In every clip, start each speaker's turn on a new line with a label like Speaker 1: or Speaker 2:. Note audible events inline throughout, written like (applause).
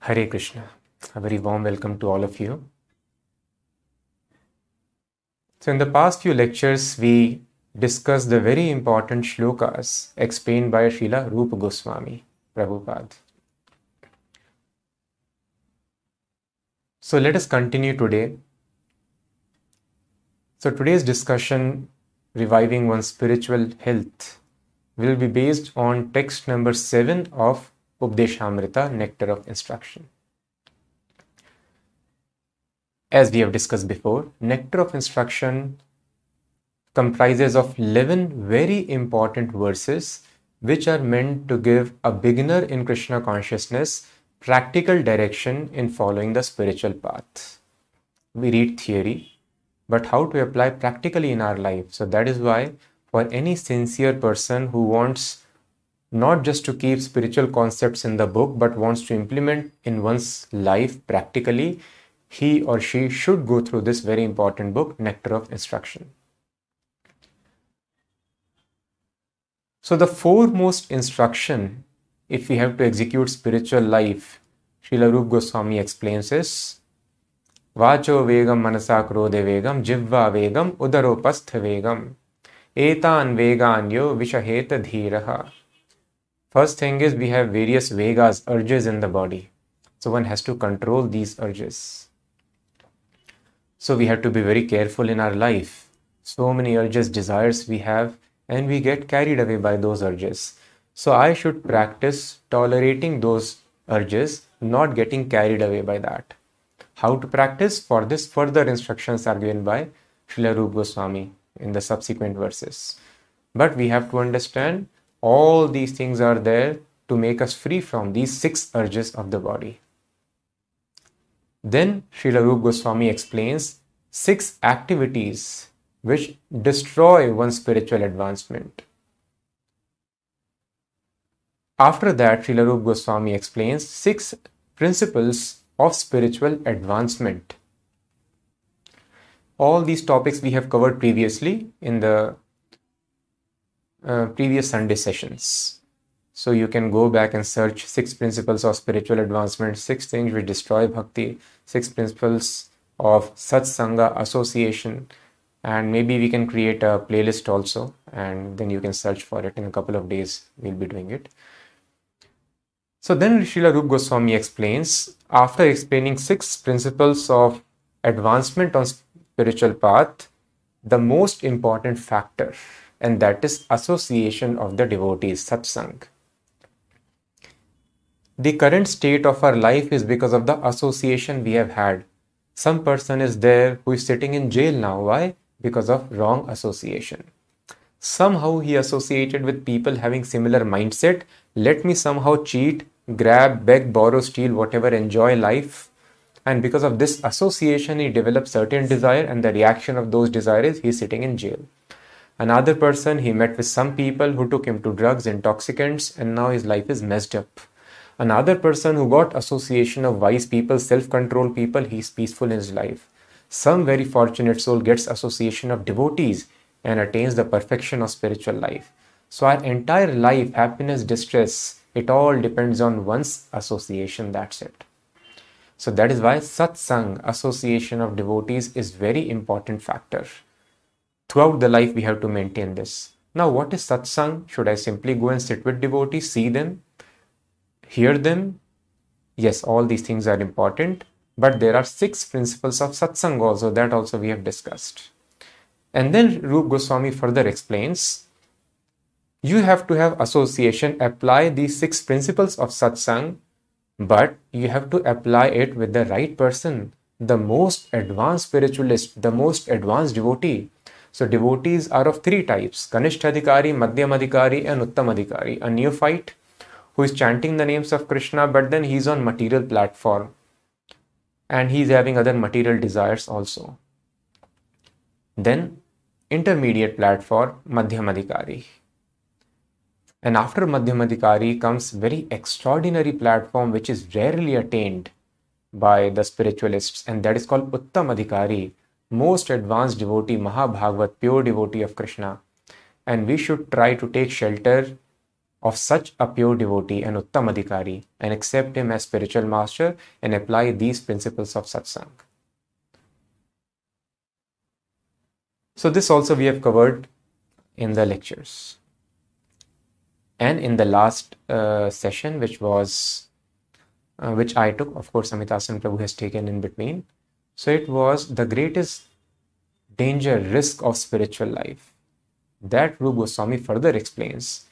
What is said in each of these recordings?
Speaker 1: Hare Krishna. A very warm welcome to all of you. So, in the past few lectures, we discussed the very important shlokas explained by Srila Rupa Goswami, Prabhupada. So, let us continue today. So, today's discussion, Reviving One's Spiritual Health, will be based on text number 7 of Updeshamrita, Nectar of Instruction. As we have discussed before, Nectar of Instruction comprises of 11 very important verses which are meant to give a beginner in Krishna consciousness practical direction in following the spiritual path. We read theory, but how to apply practically in our life. So that is why for any sincere person who wants not just to keep spiritual concepts in the book but wants to implement in one's life practically, he or she should go through this very important book, Nectar of Instruction. So, the foremost instruction, if we have to execute spiritual life, Srila Rup Goswami explains is Vacho vegam manasa krode vegam jivva vegam udaropastha vegam etan veganyo vishaheta dhiraha First thing is we have various vegas, urges in the body. So one has to control these urges. So we have to be very careful in our life. So many urges, desires we have, and we get carried away by those urges. So I should practice tolerating those urges, not getting carried away by that. How to practice? For this, further instructions are given by Srila Rup Goswami in the subsequent verses. But we have to understand all these things are there to make us free from these six urges of the body. Then Srila Rup Goswami explains six activities which destroy one's spiritual advancement. After that, Srila Rup Goswami explains six principles of spiritual advancement. All these topics we have covered previously in the uh, previous Sunday sessions. So you can go back and search six principles of spiritual advancement, six things which destroy bhakti, six principles of satsanga association, and maybe we can create a playlist also, and then you can search for it in a couple of days. We'll be doing it. So then Srila Rup Goswami explains, after explaining six principles of advancement on spiritual path, the most important factor and that is association of the devotees, satsang. The current state of our life is because of the association we have had. Some person is there who is sitting in jail now. Why? Because of wrong association. Somehow he associated with people having similar mindset. Let me somehow cheat, grab, beg, borrow, steal, whatever, enjoy life. And because of this association, he develops certain desire, and the reaction of those desires, he is sitting in jail. Another person, he met with some people who took him to drugs, intoxicants, and now his life is messed up. Another person who got association of wise people, self-control people, he's peaceful in his life. Some very fortunate soul gets association of devotees and attains the perfection of spiritual life. So our entire life, happiness, distress, it all depends on one's association. That's it. So that is why satsang, association of devotees, is very important factor throughout the life we have to maintain this. Now, what is satsang? Should I simply go and sit with devotees, see them, hear them? Yes, all these things are important, but there are six principles of satsang also that also we have discussed. And then Rup Goswami further explains you have to have association, apply these six principles of satsang, but you have to apply it with the right person, the most advanced spiritualist, the most advanced devotee so devotees are of three types Kanishthadikari, Madhyamadikari, and Uttamadikari. A neophyte who is chanting the names of Krishna, but then he's on material platform and he's having other material desires also. Then intermediate platform, Madhyamadikari. And after Madhyamadikari comes very extraordinary platform which is rarely attained by the spiritualists, and that is called Uttamadikari most advanced devotee, Mahabhagavat, pure devotee of Krishna. And we should try to take shelter of such a pure devotee and Uttam Adhikari and accept him as spiritual master and apply these principles of satsang. So, this also we have covered in the lectures. And in the last uh, session, which was uh, which I took, of course, Amitasan Prabhu has taken in between. So, it was the greatest danger, risk of spiritual life. That Rupa Goswami further explains.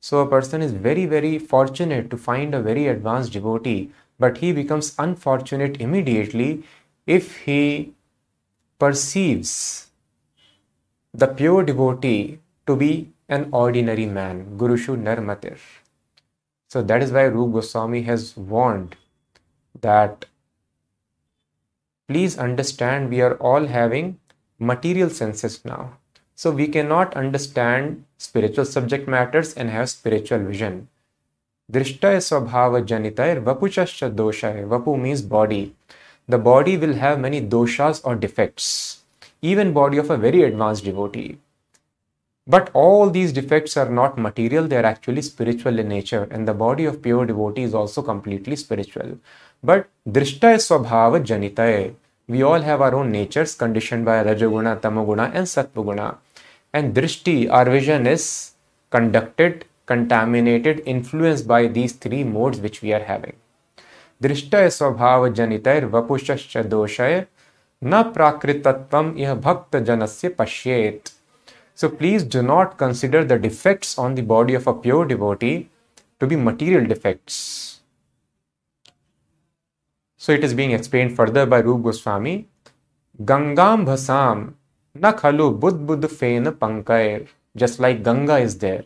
Speaker 1: So, a person is very, very fortunate to find a very advanced devotee, but he becomes unfortunate immediately if he perceives the pure devotee to be an ordinary man, Gurushu Narmatir. So that is why Rup Goswami has warned that please understand we are all having material senses now. So we cannot understand spiritual subject matters and have spiritual vision. Drishtaya swabhava janitair vapuchascha doshaya. Vapu means body. The body will have many doshas or defects even body of a very advanced devotee. But all these defects are not material, they are actually spiritual in nature, and the body of pure devotee is also completely spiritual. But Drishtaya Swabhava Janitaye, we all have our own natures conditioned by Rajaguna, Tamaguna, and Satvaguna. And Drishti, our vision, is conducted, contaminated, influenced by these three modes which we are having. Drishtaya Swabhava Janitair Vapushascha Doshaya न प्राकृतत्वम यह भक्त जनस्य पश्येत So please do not consider the defects on the body of a pure devotee to be material defects. So it is being explained further by Rup Goswami. Gangam bhasam na khalu bud bud fen pankair. Just like Ganga is there.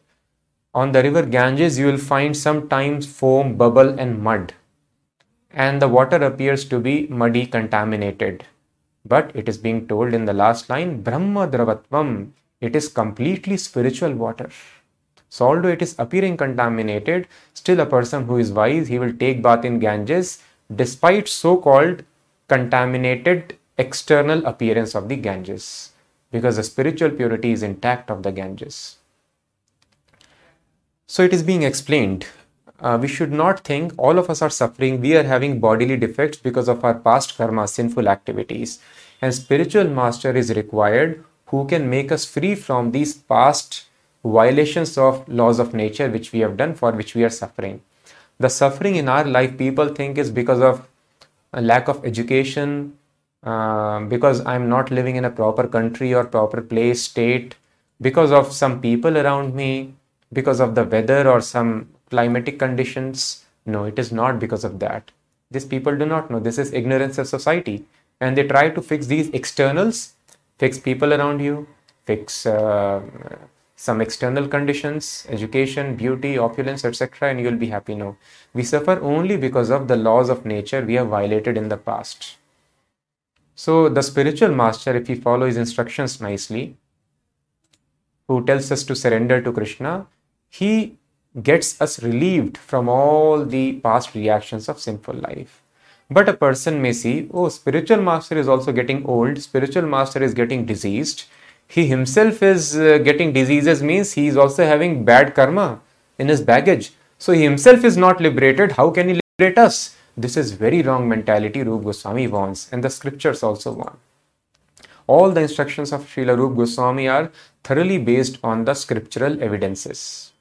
Speaker 1: On the river Ganges, you will find sometimes foam, bubble, and mud. And the water appears to be muddy, contaminated. But it is being told in the last line, Brahma Dravatvam, it is completely spiritual water. So although it is appearing contaminated, still a person who is wise, he will take bath in Ganges despite so-called contaminated external appearance of the Ganges because the spiritual purity is intact of the Ganges. So it is being explained. Uh, we should not think all of us are suffering, we are having bodily defects because of our past karma, sinful activities. And spiritual master is required who can make us free from these past violations of laws of nature which we have done for which we are suffering. The suffering in our life, people think is because of a lack of education, uh, because I'm not living in a proper country or proper place, state, because of some people around me, because of the weather or some climatic conditions. No, it is not because of that. These people do not know. This is ignorance of society and they try to fix these externals fix people around you fix uh, some external conditions education beauty opulence etc and you'll be happy no we suffer only because of the laws of nature we have violated in the past so the spiritual master if we follow his instructions nicely who tells us to surrender to krishna he gets us relieved from all the past reactions of sinful life but a person may see, oh, spiritual master is also getting old, spiritual master is getting diseased. He himself is uh, getting diseases, means he is also having bad karma in his baggage. So he himself is not liberated. How can he liberate us? This is very wrong mentality Rup Goswami wants, and the scriptures also want. All the instructions of Srila Rup Goswami are thoroughly based on the scriptural evidences.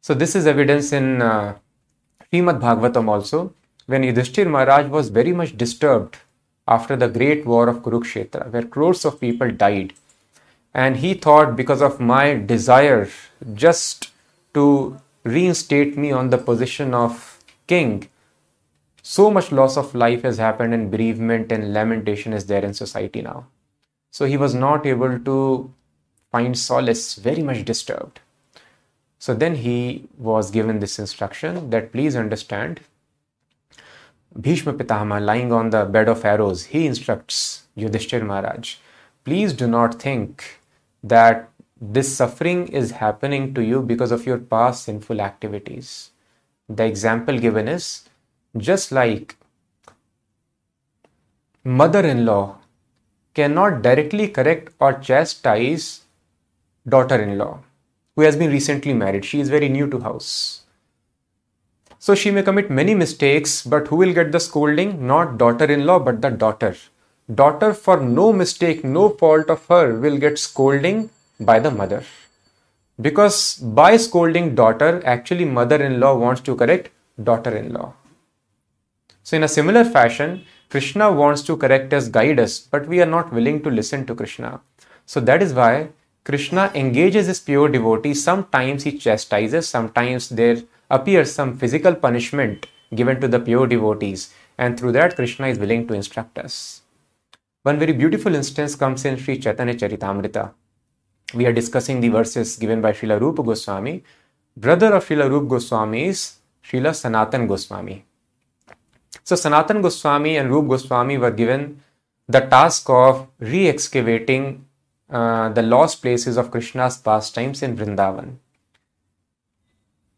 Speaker 1: So this is evidence in uh, Bhagavatam also when Yudhishthir Maharaj was very much disturbed after the great war of Kurukshetra, where crores of people died. And he thought, because of my desire just to reinstate me on the position of king, so much loss of life has happened, and bereavement and lamentation is there in society now. So he was not able to find solace, very much disturbed. So then he was given this instruction that please understand Bhishma Pitama lying on the bed of arrows, he instructs Yudhishthir Maharaj, please do not think that this suffering is happening to you because of your past sinful activities. The example given is just like mother in law cannot directly correct or chastise daughter in law. who has been recently married. She is very new to house. So she may commit many mistakes, but who will get the scolding? Not daughter in law, but the daughter. Daughter, for no mistake, no fault of her, will get scolding by the mother. Because by scolding daughter, actually, mother in law wants to correct daughter in law. So, in a similar fashion, Krishna wants to correct us, guide us, but we are not willing to listen to Krishna. So, that is why Krishna engages his pure devotees. Sometimes he chastises, sometimes there appears some physical punishment given to the pure devotees, and through that, Krishna is willing to instruct us. One very beautiful instance comes in Sri Chaitanya Charitamrita. We are discussing the verses given by Srila Rupa Goswami. Brother of Srila Rupa Goswami is Srila Sanatan Goswami. So Sanatan Goswami and Rup Goswami were given the task of re-excavating uh, the lost places of Krishna's pastimes in Vrindavan.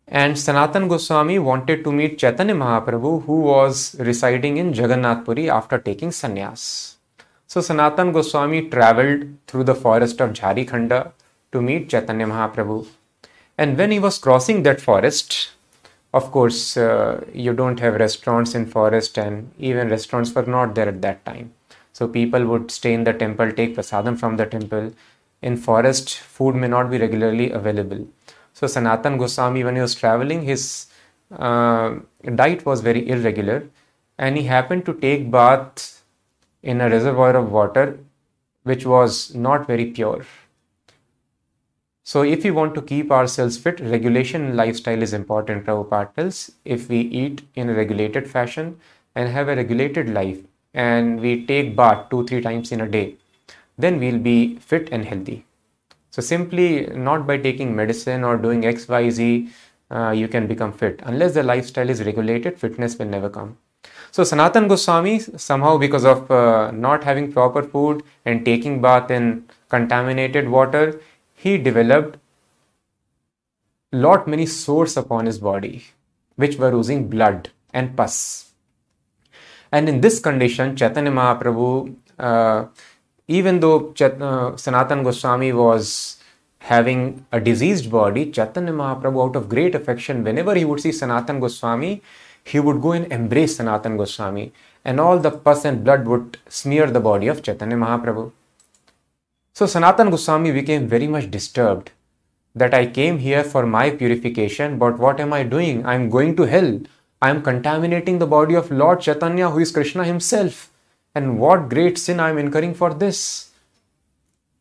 Speaker 1: And Sanatan Goswami wanted to meet Chaitanya Mahaprabhu, who was residing in Jagannath Puri after taking sannyas. So Sanatan Goswami traveled through the forest of Jharikhanda to meet Chaitanya Mahaprabhu. And when he was crossing that forest, of course, uh, you don't have restaurants in forest, and even restaurants were not there at that time. So people would stay in the temple, take prasadam from the temple. In forest, food may not be regularly available. So Sanatan Goswami, when he was traveling, his uh, diet was very irregular, and he happened to take bath in a reservoir of water which was not very pure. So, if we want to keep ourselves fit, regulation in lifestyle is important, Prabhupada tells. If we eat in a regulated fashion and have a regulated life, and we take bath two, three times in a day, then we'll be fit and healthy. So, simply not by taking medicine or doing X, Y, Z, uh, you can become fit. Unless the lifestyle is regulated, fitness will never come. So, Sanatan Goswami, somehow because of uh, not having proper food and taking bath in contaminated water, he developed lot many sores upon his body which were oozing blood and pus. And in this condition chaitanya mahaprabhu uh, even though Chet- uh, sanatan goswami was having a diseased body chaitanya mahaprabhu out of great affection whenever he would see sanatan goswami he would go and embrace sanatan goswami and all the pus and blood would smear the body of chaitanya mahaprabhu so Sanatan Goswami became very much disturbed that I came here for my purification, but what am I doing? I am going to hell. I am contaminating the body of Lord Chaitanya, who is Krishna himself. And what great sin I am incurring for this?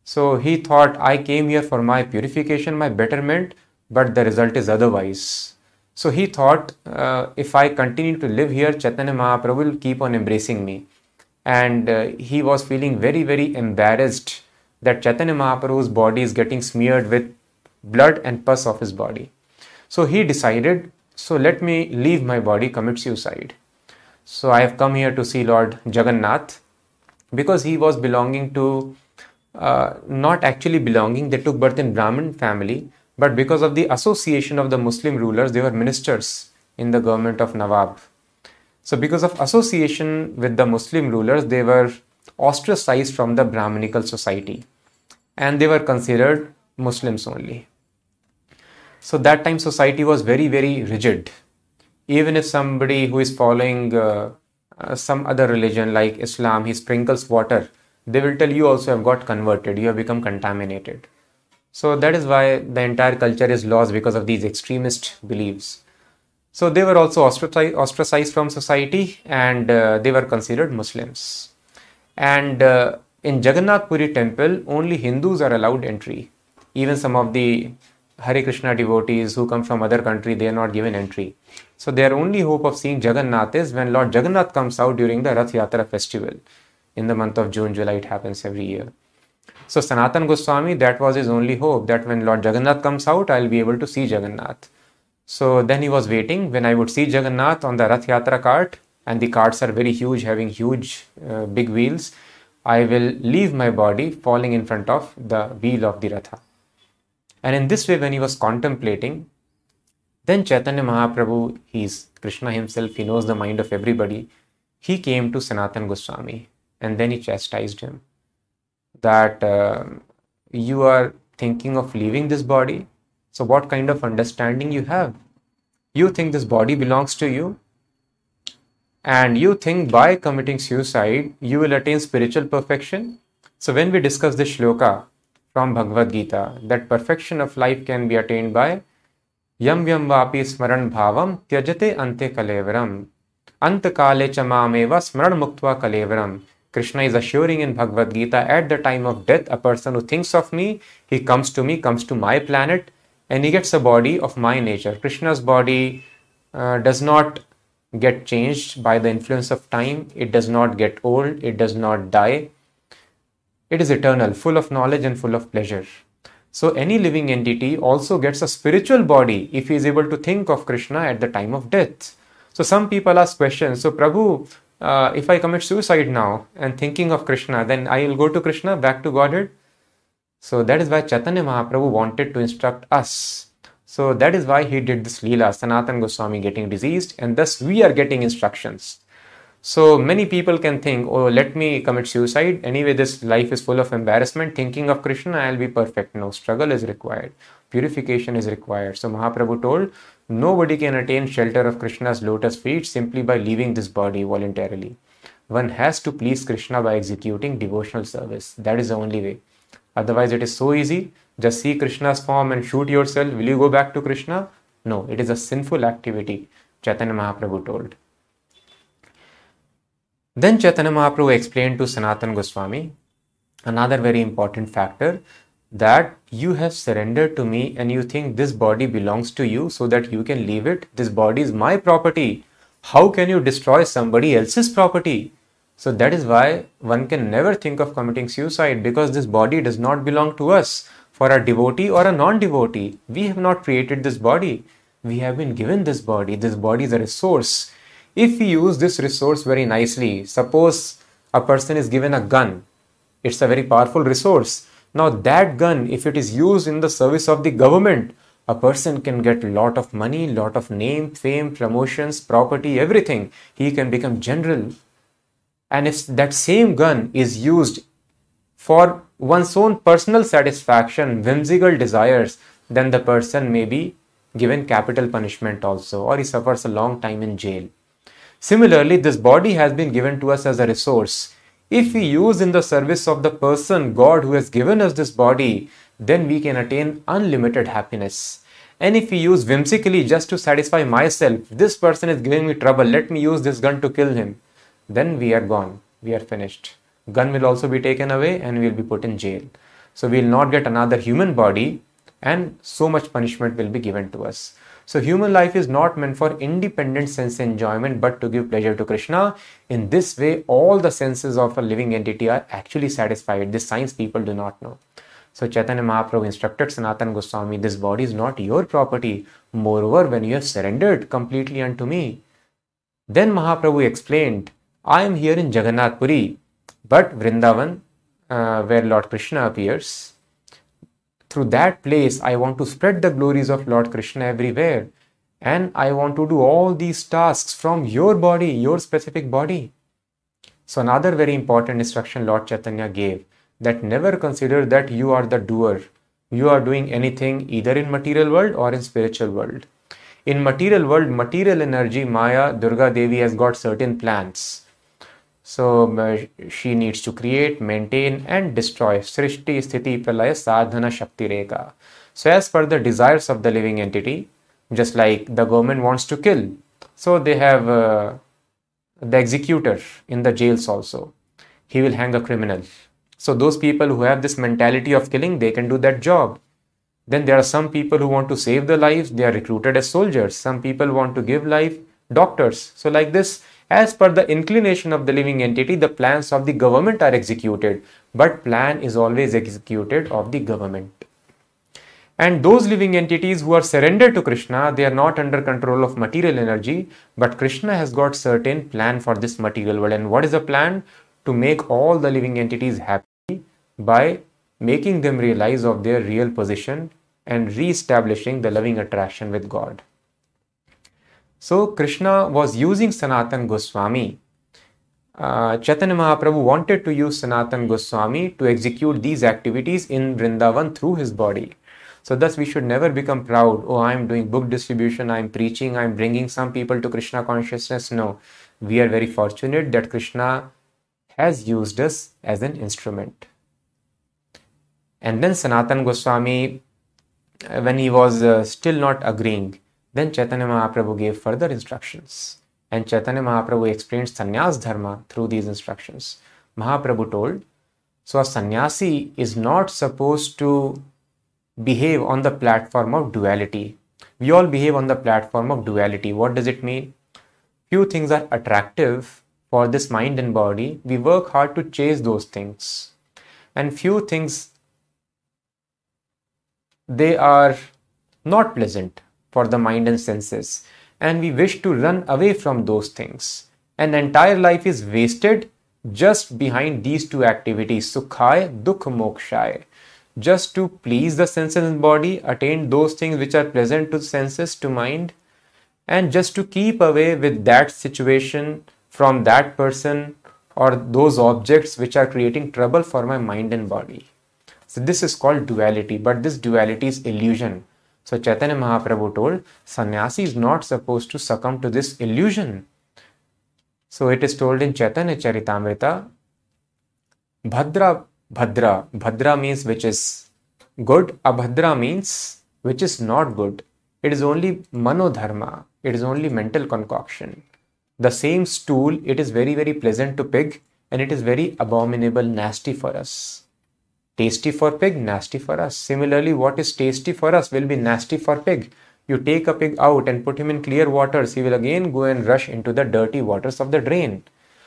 Speaker 1: So he thought, I came here for my purification, my betterment, but the result is otherwise. So he thought, uh, if I continue to live here, Chaitanya Mahaprabhu will keep on embracing me. And uh, he was feeling very, very embarrassed that Chaitanya Mahaprabhu's body is getting smeared with blood and pus of his body. So he decided, so let me leave my body, commit suicide. So I have come here to see Lord Jagannath because he was belonging to, uh, not actually belonging, they took birth in Brahmin family, but because of the association of the Muslim rulers, they were ministers in the government of Nawab. So because of association with the Muslim rulers, they were ostracized from the Brahminical society and they were considered Muslims only. So that time society was very, very rigid. Even if somebody who is following uh, uh, some other religion like Islam, he sprinkles water, they will tell you also have got converted, you have become contaminated. So that is why the entire culture is lost because of these extremist beliefs. So they were also ostracized, from society and uh, they were considered Muslims. And uh, in Jagannath Puri temple, only Hindus are allowed entry. Even some of the Hare Krishna devotees who come from other country, they are not given entry. So their only hope of seeing Jagannath is when Lord Jagannath comes out during the Rath Yatra festival. In the month of June, July, it happens every year. So Sanatan Goswami, that was his only hope that when Lord Jagannath comes out, I'll be able to see Jagannath. So then he was waiting when I would see Jagannath on the Rath Yatra cart, and the carts are very huge, having huge, uh, big wheels. I will leave my body falling in front of the wheel of the Ratha. And in this way, when he was contemplating, then Chaitanya Mahaprabhu, he's Krishna himself, he knows the mind of everybody. He came to Sanatan Goswami and then he chastised him that uh, you are thinking of leaving this body So, what kind of understanding you have? You think this body belongs to you, and you think by committing suicide you will attain spiritual perfection. So, when we discuss this shloka from Bhagavad Gita, that perfection of life can be attained by yam vapi smaran bhavam tyajate ante kale chamameva smaran muktva kalevaram Krishna is assuring in Bhagavad Gita at the time of death, a person who thinks of me, he comes to me, comes to my planet, and he gets a body of my nature. Krishna's body uh, does not get changed by the influence of time, it does not get old, it does not die. It is eternal, full of knowledge and full of pleasure. So, any living entity also gets a spiritual body if he is able to think of Krishna at the time of death. So, some people ask questions. So, Prabhu, uh, if I commit suicide now and thinking of Krishna, then I will go to Krishna, back to Godhead. So that is why Chaitanya Mahaprabhu wanted to instruct us. So that is why he did this Leela, Sanatan Goswami getting diseased, and thus we are getting instructions. So many people can think, oh, let me commit suicide. Anyway, this life is full of embarrassment. Thinking of Krishna, I'll be perfect. No, struggle is required. Purification is required. So Mahaprabhu told, Nobody can attain shelter of Krishna's lotus feet simply by leaving this body voluntarily. One has to please Krishna by executing devotional service. That is the only way. Otherwise, it is so easy. Just see Krishna's form and shoot yourself. Will you go back to Krishna? No, it is a sinful activity, Chaitanya Mahaprabhu told. Then Chaitanya Mahaprabhu explained to Sanatan Goswami another very important factor that you have surrendered to me and you think this body belongs to you so that you can leave it. This body is my property. How can you destroy somebody else's property? So that is why one can never think of committing suicide because this body does not belong to us. For a devotee or a non devotee, we have not created this body. We have been given this body. This body is a resource. If we use this resource very nicely, suppose a person is given a gun, it's a very powerful resource now that gun, if it is used in the service of the government, a person can get a lot of money, lot of name, fame, promotions, property, everything. He can become general. And if that same gun is used for one's own personal satisfaction, whimsical desires, then the person may be given capital punishment also, or he suffers a long time in jail. Similarly, this body has been given to us as a resource. If we use in the service of the person, God, who has given us this body, then we can attain unlimited happiness. And if we use whimsically just to satisfy myself, this person is giving me trouble, let me use this gun to kill him, then we are gone, we are finished. Gun will also be taken away and we will be put in jail. So we will not get another human body and so much punishment will be given to us. So human life is not meant for independent sense enjoyment but to give pleasure to Krishna. In this way, all the senses of a living entity are actually satisfied. This science people do not know. So Chaitanya Mahaprabhu instructed Sanatan Goswami, this body is not your property. Moreover, when you have surrendered completely unto me, then Mahaprabhu explained, I am here in Jagannath Puri, but Vrindavan, uh, where Lord Krishna appears, through that place, I want to spread the glories of Lord Krishna everywhere. And I want to do all these tasks from your body, your specific body. So, another very important instruction Lord Chaitanya gave that never consider that you are the doer. You are doing anything either in material world or in spiritual world. In material world, material energy, Maya, Durga Devi has got certain plans so she needs to create, maintain, and destroy Srishti, Sthiti, Pralaya, Sadhana, Shakti, Rekha. So, as per the desires of the living entity, just like the government wants to kill, so they have uh, the executor in the jails also. He will hang a criminal. So, those people who have this mentality of killing, they can do that job. Then there are some people who want to save the lives, they are recruited as soldiers. Some people want to give life, doctors. So, like this, as per the inclination of the living entity, the plans of the government are executed, but plan is always executed of the government. And those living entities who are surrendered to Krishna, they are not under control of material energy, but Krishna has got certain plan for this material world. And what is the plan? To make all the living entities happy by making them realize of their real position and re-establishing the loving attraction with God. So Krishna was using Sanatan Goswami. Uh, Chaitanya Mahaprabhu wanted to use Sanatan Goswami to execute these activities in Vrindavan through his body. So, thus, we should never become proud. Oh, I'm doing book distribution, I'm preaching, I'm bringing some people to Krishna consciousness. No, we are very fortunate that Krishna has used us as an instrument. And then Sanatan Goswami, uh, when he was uh, still not agreeing, then Chaitanya Mahaprabhu gave further instructions. And Chaitanya Mahaprabhu explained sannyas dharma through these instructions. Mahaprabhu told, so a sannyasi is not supposed to behave on the platform of duality. We all behave on the platform of duality. What does it mean? Few things are attractive for this mind and body. We work hard to chase those things. And few things, they are not pleasant for the mind and senses. And we wish to run away from those things. An entire life is wasted just behind these two activities, sukhaya, dukh, mokshaya just to please the senses and body, attain those things which are pleasant to senses, to mind, and just to keep away with that situation from that person or those objects which are creating trouble for my mind and body. So, this is called duality, but this duality is illusion. So, Chaitanya Mahaprabhu told sannyasi is not supposed to succumb to this illusion. So, it is told in Chaitanya Charitamrita Bhadra Bhadra. Bhadra means which is good. Abhadra means which is not good. It is only manodharma. It is only mental concoction. The same stool, it is very, very pleasant to pig and it is very abominable, nasty for us. Tasty for pig, nasty for us. Similarly, what is tasty for us will be nasty for pig. You take a pig out and put him in clear waters, he will again go and rush into the dirty waters of the drain.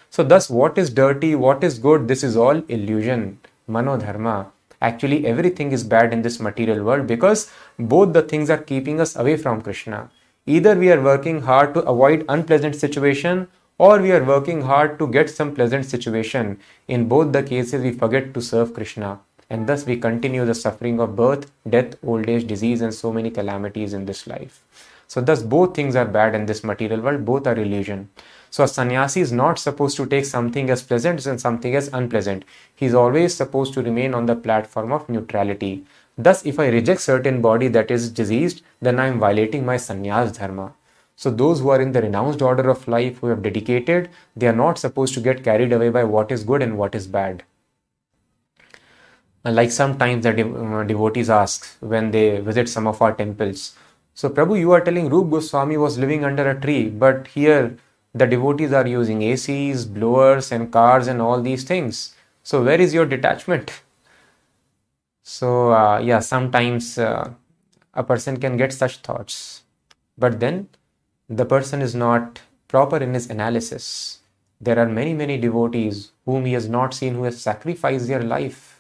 Speaker 1: So, thus, what is dirty, what is good, this is all illusion mano manodharma. Actually, everything is bad in this material world because both the things are keeping us away from Krishna. Either we are working hard to avoid unpleasant situation or we are working hard to get some pleasant situation. In both the cases, we forget to serve Krishna and thus we continue the suffering of birth, death, old age, disease, and so many calamities in this life. So, thus, both things are bad in this material world, both are illusion. So a sannyasi is not supposed to take something as pleasant and something as unpleasant. He is always supposed to remain on the platform of neutrality. Thus, if I reject certain body that is diseased, then I am violating my sannyas dharma. So those who are in the renounced order of life, who have dedicated, they are not supposed to get carried away by what is good and what is bad. Like sometimes the uh, devotees ask when they visit some of our temples. So Prabhu, you are telling Rup Goswami was living under a tree, but here the devotees are using ACs, blowers, and cars, and all these things. So, where is your detachment? So, uh, yeah, sometimes uh, a person can get such thoughts, but then the person is not proper in his analysis. There are many, many devotees whom he has not seen who have sacrificed their life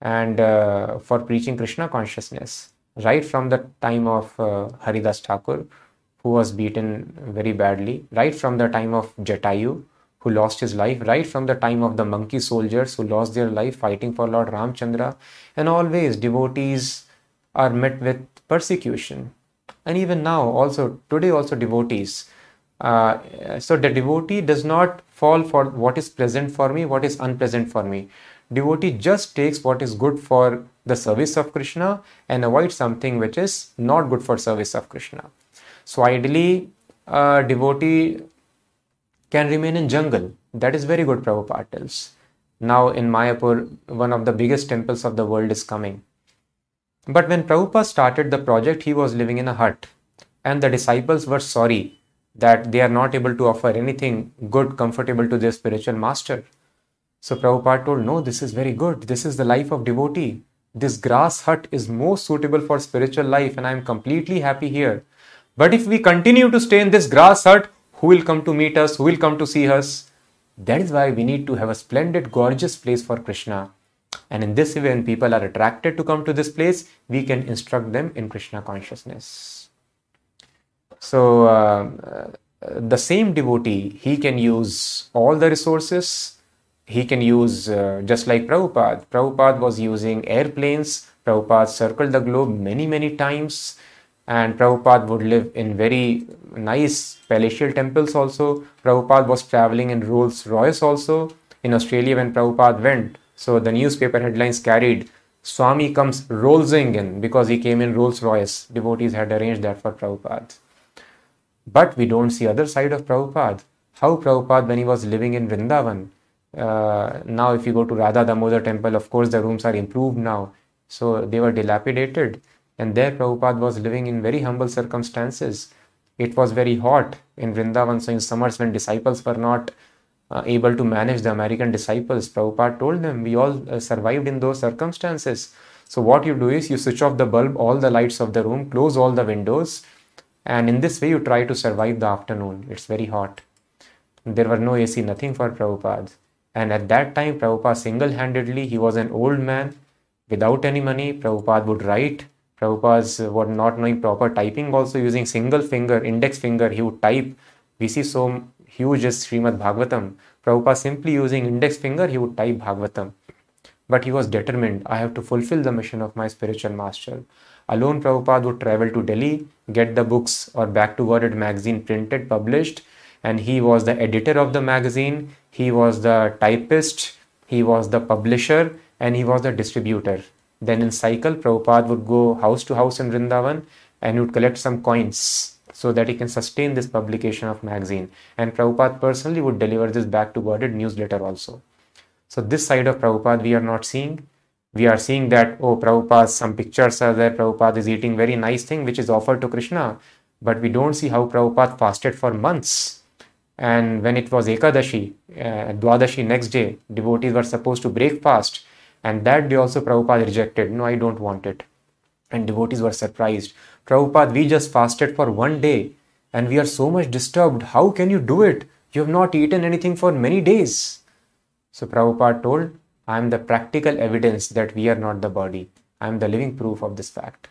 Speaker 1: and uh, for preaching Krishna consciousness, right from the time of uh, Haridas Thakur who was beaten very badly, right from the time of Jatayu, who lost his life, right from the time of the monkey soldiers who lost their life fighting for Lord Ramchandra. And always devotees are met with persecution. And even now, also, today, also devotees. Uh, so the devotee does not fall for what is pleasant for me, what is unpleasant for me. Devotee just takes what is good for the service of Krishna and avoids something which is not good for service of Krishna. So ideally, a devotee can remain in jungle. That is very good, Prabhupada tells. Now in Mayapur, one of the biggest temples of the world is coming. But when Prabhupada started the project, he was living in a hut. And the disciples were sorry that they are not able to offer anything good, comfortable to their spiritual master. So Prabhupada told, No, this is very good. This is the life of devotee. This grass hut is most suitable for spiritual life, and I am completely happy here. But if we continue to stay in this grass hut, who will come to meet us? Who will come to see us? That is why we need to have a splendid, gorgeous place for Krishna. And in this way, when people are attracted to come to this place, we can instruct them in Krishna consciousness. So, uh, the same devotee, he can use all the resources. He can use, uh, just like Prabhupada. Prabhupada was using airplanes. Prabhupada circled the globe many, many times and Prabhupada would live in very nice palatial temples also. Prabhupada was traveling in Rolls Royce also in Australia when Prabhupada went. So the newspaper headlines carried Swami comes rolling in because he came in Rolls Royce. Devotees had arranged that for Prabhupada. But we don't see other side of Prabhupada. How Prabhupada, when he was living in Vrindavan, uh, now if you go to Radha Damodar temple, of course the rooms are improved now. So they were dilapidated. And there Prabhupada was living in very humble circumstances. It was very hot in Vrindavan. So in summers when disciples were not uh, able to manage the American disciples, Prabhupada told them, we all uh, survived in those circumstances. So what you do is you switch off the bulb, all the lights of the room, close all the windows, and in this way you try to survive the afternoon. It's very hot. There were no AC, nothing for Prabhupada. And at that time, Prabhupada single-handedly, he was an old man without any money. Prabhupada would write. Prabhupada uh, was not knowing proper typing also using single finger, index finger, he would type. We see so huge as Srimad Bhagavatam. Prabhupada simply using index finger, he would type Bhagavatam. But he was determined, I have to fulfill the mission of my spiritual master. Alone, Prabhupada would travel to Delhi, get the books or Back to Godhead magazine printed, published, and he was the editor of the magazine, he was the typist, he was the publisher, and he was the distributor. Then in cycle, Prabhupada would go house to house in Vrindavan and he would collect some coins so that he can sustain this publication of magazine. And Prabhupada personally would deliver this back to Godhead newsletter also. So this side of Prabhupada we are not seeing. We are seeing that, oh, Prabhupada, some pictures are there, Prabhupada is eating very nice thing which is offered to Krishna. But we don't see how Prabhupada fasted for months. And when it was Ekadashi, uh, Dwadashi next day, devotees were supposed to break fast. And that day also Prabhupada rejected. No, I don't want it. And devotees were surprised. Prabhupada, we just fasted for one day and we are so much disturbed. How can you do it? You have not eaten anything for many days. So Prabhupada told, I am the practical evidence that we are not the body. I am the living proof of this fact.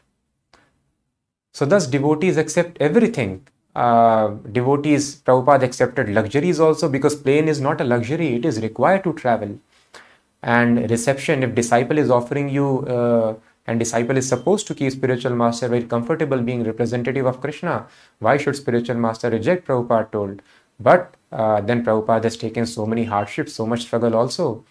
Speaker 1: So thus devotees accept everything. Uh, devotees, Prabhupada accepted luxuries also because plane is not a luxury, it is required to travel. And reception, if disciple is offering you uh, and disciple is supposed to keep spiritual master very comfortable being representative of Krishna. Why should spiritual master reject? Prabhupada told. But uh, then Prabhupada has taken so many hardships, so much struggle also.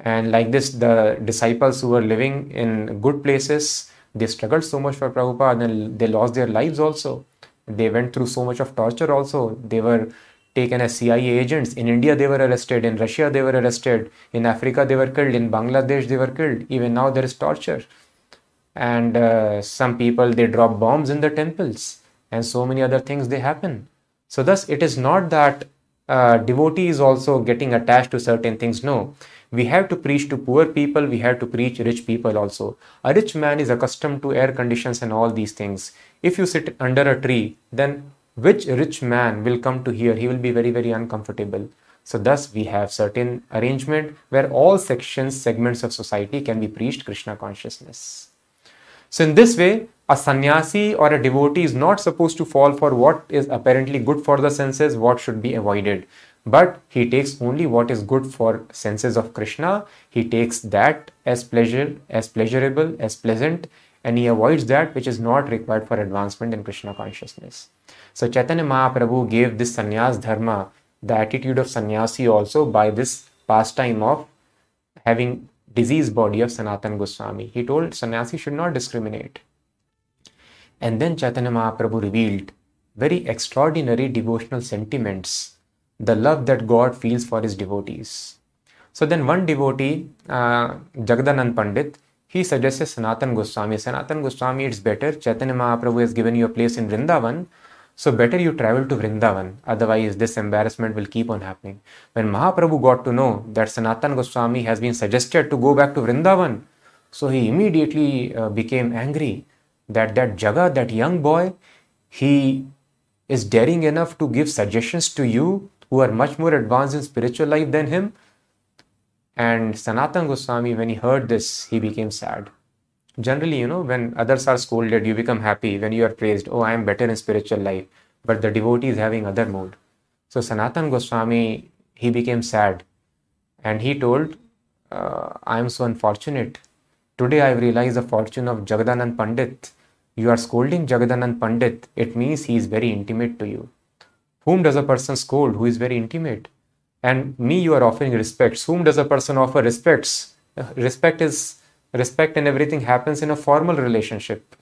Speaker 1: And like this, the disciples who were living in good places, they struggled so much for Prabhupada and they lost their lives also. They went through so much of torture also. They were taken as CIA agents. In India, they were arrested. In Russia, they were arrested. In Africa, they were killed. In Bangladesh, they were killed. Even now, there is torture and uh, some people they drop bombs in the temples and so many other things they happen so thus it is not that uh, devotee is also getting attached to certain things no we have to preach to poor people we have to preach rich people also a rich man is accustomed to air conditions and all these things if you sit under a tree then which rich man will come to here he will be very very uncomfortable so thus we have certain arrangement where all sections segments of society can be preached krishna consciousness so, in this way, a sannyasi or a devotee is not supposed to fall for what is apparently good for the senses, what should be avoided. But he takes only what is good for senses of Krishna. He takes that as pleasure, as pleasurable, as pleasant, and he avoids that which is not required for advancement in Krishna consciousness. So Chaitanya Mahaprabhu gave this sannyas dharma, the attitude of sannyasi also by this pastime of having diseased body of Sanatan Goswami. He told sannyasi should not discriminate. And then Chaitanya Mahaprabhu revealed very extraordinary devotional sentiments, the love that God feels for his devotees. So then one devotee, uh, Jagadanand Pandit, he suggested Sanatan Goswami. Sanatan Goswami, it's better. Chaitanya Mahaprabhu has given you a place in Vrindavan. So better you travel to Vrindavan, otherwise this embarrassment will keep on happening. When Mahaprabhu got to know that Sanatan Goswami has been suggested to go back to Vrindavan, so he immediately uh, became angry that that Jaga, that young boy, he is daring enough to give suggestions to you who are much more advanced in spiritual life than him. And Sanatan Goswami, when he heard this, he became sad. Generally you know when others are scolded you become happy when you are praised oh i am better in spiritual life. But the devotee is having other mood. So sanatan goswami he became sad. And he told uh, i am so unfortunate. Today i have realized the fortune of jagadanand pandit. You are scolding jagadanand pandit. It means he is very intimate to you. Whom does a person scold who is very intimate and me you are offering respects whom does a person offer respects respect is respect and everything happens in a formal relationship.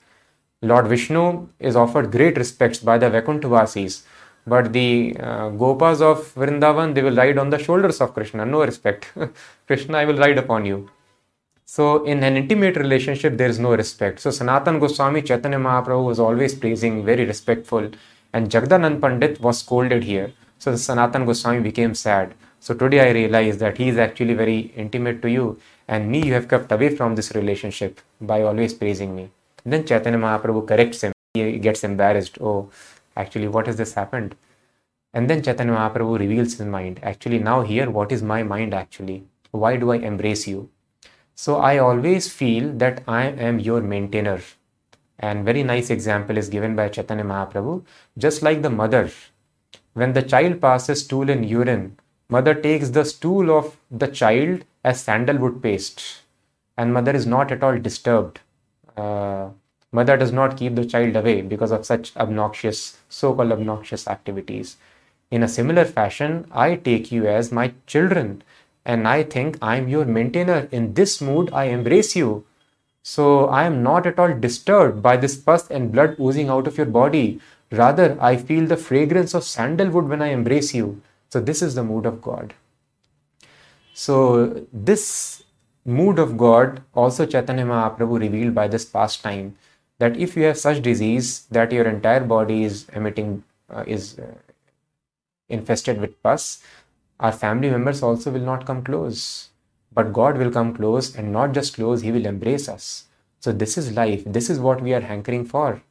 Speaker 1: Lord Vishnu is offered great respects by the Vaikuntavasis, but the uh, Gopas of Vrindavan, they will ride on the shoulders of Krishna, no respect. (laughs) Krishna, I will ride upon you. So, in an intimate relationship, there is no respect. So, Sanatan Goswami Chaitanya Mahaprabhu was always praising, very respectful, and Jagdanand Pandit was scolded here. So, Sanatan Goswami became sad. So, today I realize that he is actually very intimate to you, and me you have kept away from this relationship by always praising me. Then Chaitanya Mahaprabhu corrects him. He gets embarrassed. Oh, actually, what has this happened? And then Chaitanya Mahaprabhu reveals his mind. Actually, now here, what is my mind actually? Why do I embrace you? So I always feel that I am your maintainer. And very nice example is given by Chaitanya Mahaprabhu. Just like the mother, when the child passes stool and urine, mother takes the stool of the child as sandalwood paste. And mother is not at all disturbed. Uh, mother does not keep the child away because of such obnoxious, so-called obnoxious activities. In a similar fashion, I take you as my children and I think I'm your maintainer. In this mood, I embrace you. So I am not at all disturbed by this pus and blood oozing out of your body. Rather, I feel the fragrance of sandalwood when I embrace you. So this is the mood of God. So this mood of God also Chaitanya Mahaprabhu revealed by this pastime that if you have such disease that your entire body is emitting uh, is uh, infested with pus our family members also will not come close. But God will come close and not just close, He will embrace us. So, this is life. This is what we are hankering for.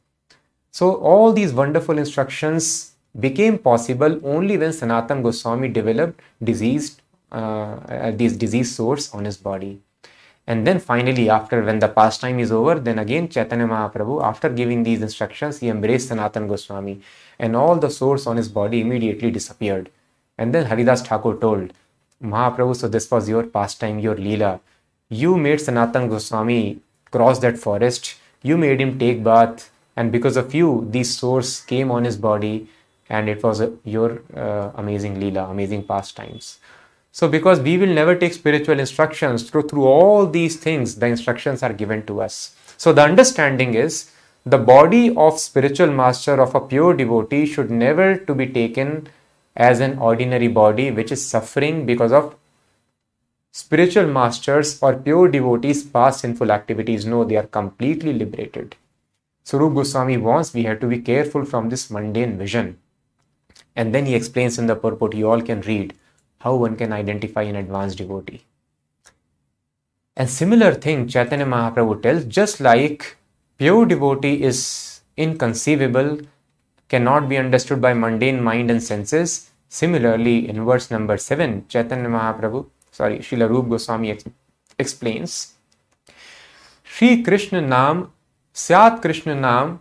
Speaker 1: So, all these wonderful instructions became possible only when Sanatan Goswami developed diseased, uh, uh, these disease sores on his body. And then finally, after when the pastime is over, then again Chaitanya Mahaprabhu, after giving these instructions, he embraced Sanatan Goswami, and all the sores on his body immediately disappeared. And then Haridas Thakur told, Mahaprabhu, so this was your pastime, your Leela. You made Sanatan Goswami cross that forest, you made him take bath, and because of you, these sores came on his body, and it was a, your uh, amazing Leela, amazing pastimes. So, because we will never take spiritual instructions through, through all these things, the instructions are given to us. So, the understanding is the body of spiritual master of a pure devotee should never to be taken as an ordinary body which is suffering because of spiritual masters or pure devotees past sinful activities. No, they are completely liberated. Swarup Goswami wants we have to be careful from this mundane vision. And then he explains in the purport, you all can read how one can identify an advanced devotee. And similar thing Chaitanya Mahaprabhu tells, just like pure devotee is inconceivable cannot be understood by mundane mind and senses. Similarly, in verse number 7, Chaitanya Mahaprabhu, sorry, Srila Rup Goswami ex- explains, Shri Krishna Nam, Syat Krishna Nam,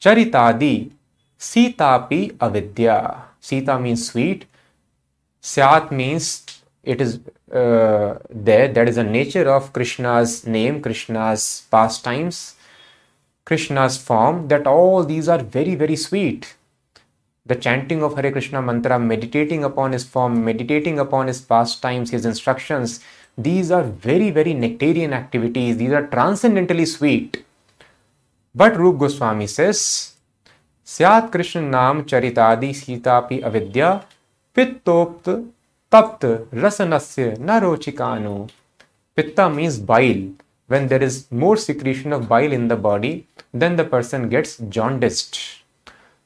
Speaker 1: Charitadi, Sitapi Avidya. Sita means sweet. Syat means it is uh, there. That is the nature of Krishna's name, Krishna's pastimes. Krishna's form, that all these are very, very sweet. The chanting of Hare Krishna mantra, meditating upon his form, meditating upon his pastimes, his instructions, these are very, very nectarian activities. These are transcendently sweet. But Rup Goswami says, Syat Krishna Nam Charitadi Sitapi Avidya Pittopt Tapt Rasanasya Narochikanu. Pitta means bile. When there is more secretion of bile in the body, then the person gets jaundiced.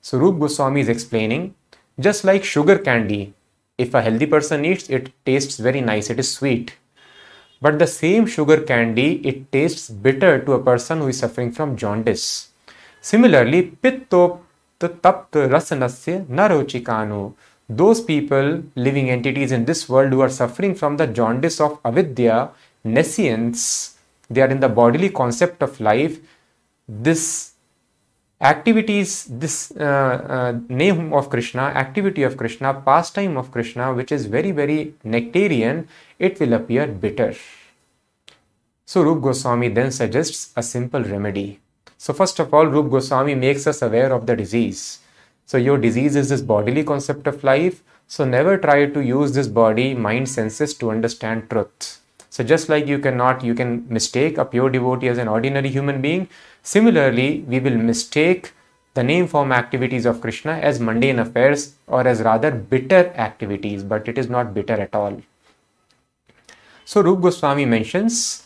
Speaker 1: So Rup Goswami is explaining, just like sugar candy, if a healthy person eats, it tastes very nice, it is sweet. But the same sugar candy, it tastes bitter to a person who is suffering from jaundice. Similarly, pitto rasanasya narochikanu. Those people, living entities in this world who are suffering from the jaundice of avidya, nescience, they are in the bodily concept of life, this activities, this uh, uh, name of Krishna, activity of Krishna, pastime of Krishna, which is very, very nectarian, it will appear bitter. So Rup Goswami then suggests a simple remedy. So first of all, Rup Goswami makes us aware of the disease. So your disease is this bodily concept of life. So never try to use this body, mind, senses to understand truth. So just like you cannot, you can mistake a pure devotee as an ordinary human being. Similarly, we will mistake the name form activities of Krishna as mundane affairs or as rather bitter activities, but it is not bitter at all. So Rup Goswami mentions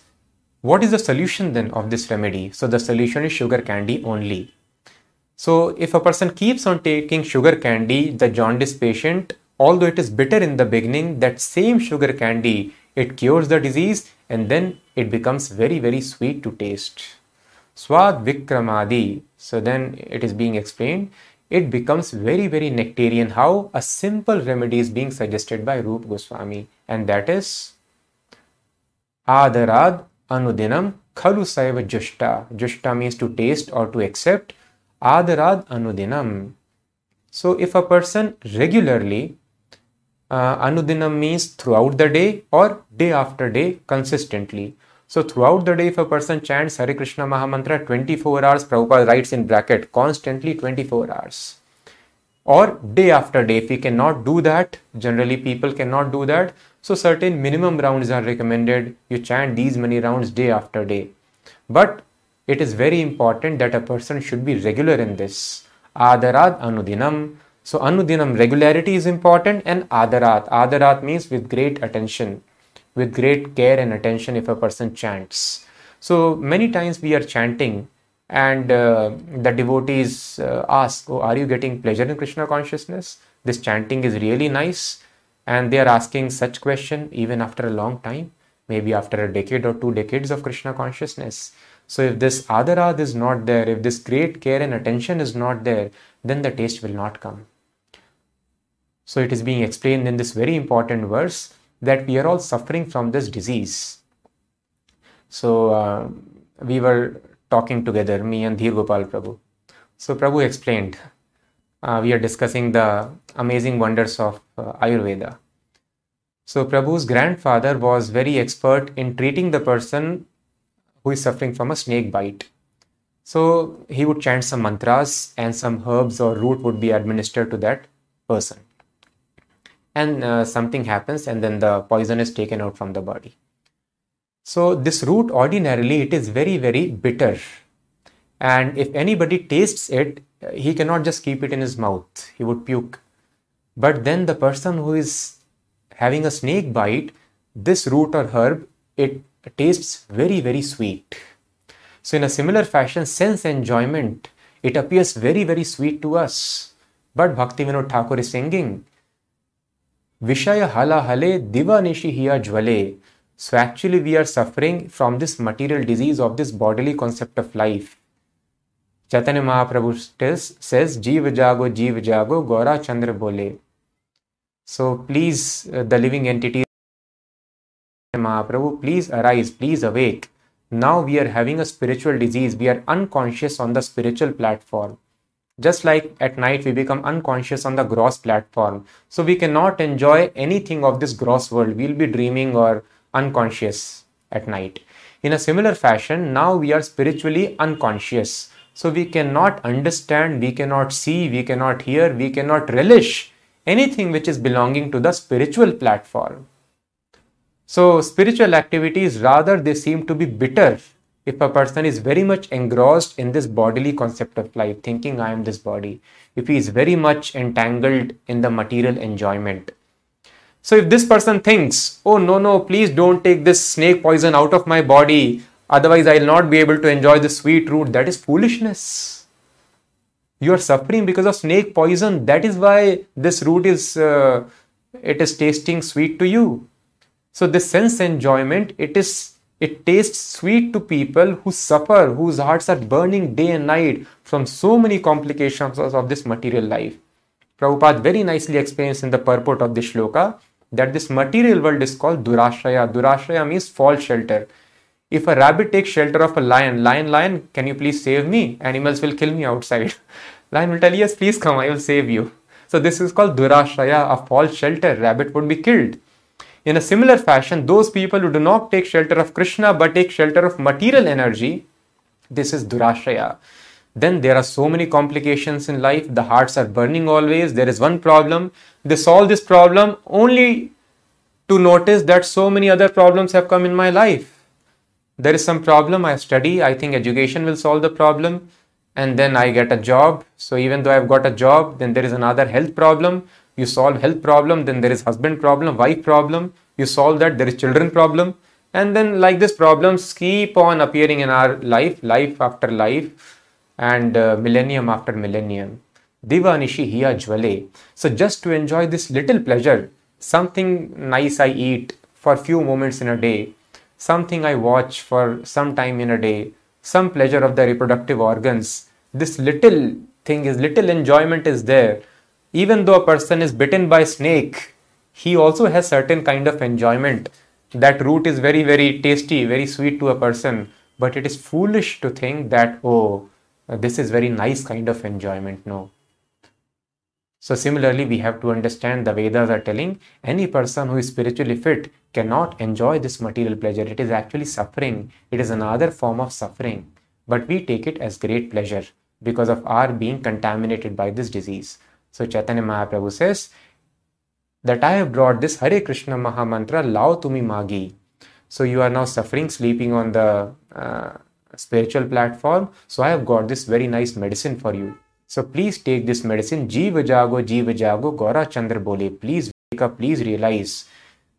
Speaker 1: what is the solution then of this remedy? So the solution is sugar candy only. So if a person keeps on taking sugar candy, the jaundice patient, although it is bitter in the beginning, that same sugar candy it cures the disease and then it becomes very, very sweet to taste. Swad Vikramadi. So then it is being explained. It becomes very, very nectarian. How? A simple remedy is being suggested by Rup Goswami, and that is Adarad Anudinam Khalu Saiva Jushta. Jushta means to taste or to accept. Adarad Anudinam. So if a person regularly anudinam means throughout the day or day after day consistently. So throughout the day, if a person chants Hare Krishna Mahamantra 24 hours, Prabhupada writes in bracket constantly 24 hours. Or day after day, if we cannot do that, generally people cannot do that. So certain minimum rounds are recommended. You chant these many rounds day after day. But it is very important that a person should be regular in this. Adarad Anudinam so anudinam regularity is important and adarat. Adarat means with great attention, with great care and attention if a person chants. So many times we are chanting and uh, the devotees uh, ask, oh, are you getting pleasure in Krishna consciousness? This chanting is really nice. And they are asking such question even after a long time, maybe after a decade or two decades of Krishna consciousness. So if this adarad is not there, if this great care and attention is not there, then the taste will not come. So it is being explained in this very important verse that we are all suffering from this disease. So uh, we were talking together, me and Dhir Gopal Prabhu. So Prabhu explained, uh, we are discussing the amazing wonders of uh, Ayurveda. So Prabhu's grandfather was very expert in treating the person who is suffering from a snake bite. So he would chant some mantras and some herbs or root would be administered to that person and uh, something happens and then the poison is taken out from the body so this root ordinarily it is very very bitter. And if anybody tastes it he cannot just keep it in his mouth. He would puke. But then the person who is having a snake bite this root or herb it tastes very very sweet. So in a similar fashion sense enjoyment it appears very very sweet to us. But bhakti vinod thakur is singing Vishaya hala hale divanishi hiya jwale. So actually we are suffering from this material disease of this bodily concept of life. Chaitanya Mahaprabhu says, Jeev jago, Jeev jago, Gora Chandra bole. So please, uh, the living entity, Mahaprabhu, please arise, please awake. Now we are having a spiritual disease. We are unconscious on the spiritual platform. Just like at night, we become unconscious on the gross platform. So we cannot enjoy anything of this gross world. We'll be dreaming or unconscious at night. In a similar fashion, now we are spiritually unconscious. So we cannot understand, we cannot see, we cannot hear, we cannot relish anything which is belonging to the spiritual platform. So spiritual activities rather they seem to be bitter if a person is very much engrossed in this bodily concept of life, thinking I am this body, if he is very much entangled in the material enjoyment. So if this person thinks, oh no, no, please don't take this snake poison out of my body, otherwise I'll not be able to enjoy the sweet root, that is foolishness. You are suffering because of snake poison. That is why this root is, uh, it is tasting sweet to you. So this sense enjoyment, it is it tastes sweet to people who suffer, whose hearts are burning day and night from so many complications of this material life. Prabhupada very nicely explains in the purport of this shloka that this material world is called Durashraya. Durashraya means false shelter. If a rabbit takes shelter of a lion, lion, lion, can you please save me? Animals will kill me outside. (laughs) lion will tell, yes, please come, I will save you. So this is called Durashraya, a false shelter. Rabbit would be killed. In a similar fashion, those people who do not take shelter of Krishna but take shelter of material energy, this is Durashraya. Then there are so many complications in life. The hearts are burning always. There is one problem. They solve this problem only to notice that so many other problems have come in my life. There is some problem, I study, I think education will solve the problem, and then I get a job. So even though I've got a job, then there is another health problem. You solve health problem, then there is husband problem, wife problem. You solve that, there is children problem. And then like this problems keep on appearing in our life, life after life, and uh, millennium after millennium. Divanishi hiya jwale. So just to enjoy this little pleasure, something nice I eat for few moments in a day, something I watch for some time in a day, some pleasure of the reproductive organs. This little thing is little enjoyment is there. Even though a person is bitten by snake, he also has certain kind of enjoyment. That root is very, very tasty, very sweet to a person. But it is foolish to think that, oh, this is very nice kind of enjoyment. No so similarly, we have to understand the Vedas are telling any person who is spiritually fit cannot enjoy this material pleasure. It is actually suffering. It is another form of suffering. But we take it as great pleasure because of our being contaminated by this disease. So Chaitanya Mahaprabhu says that I have brought this Hare Krishna Maha Mantra Lao Tumi Magi. So you are now suffering, sleeping on the uh, spiritual platform. So I have got this very nice medicine for you. So please take this medicine. Jiva Jago, Jiva Jago, Gaura Chandra Bole. Please wake up, please realize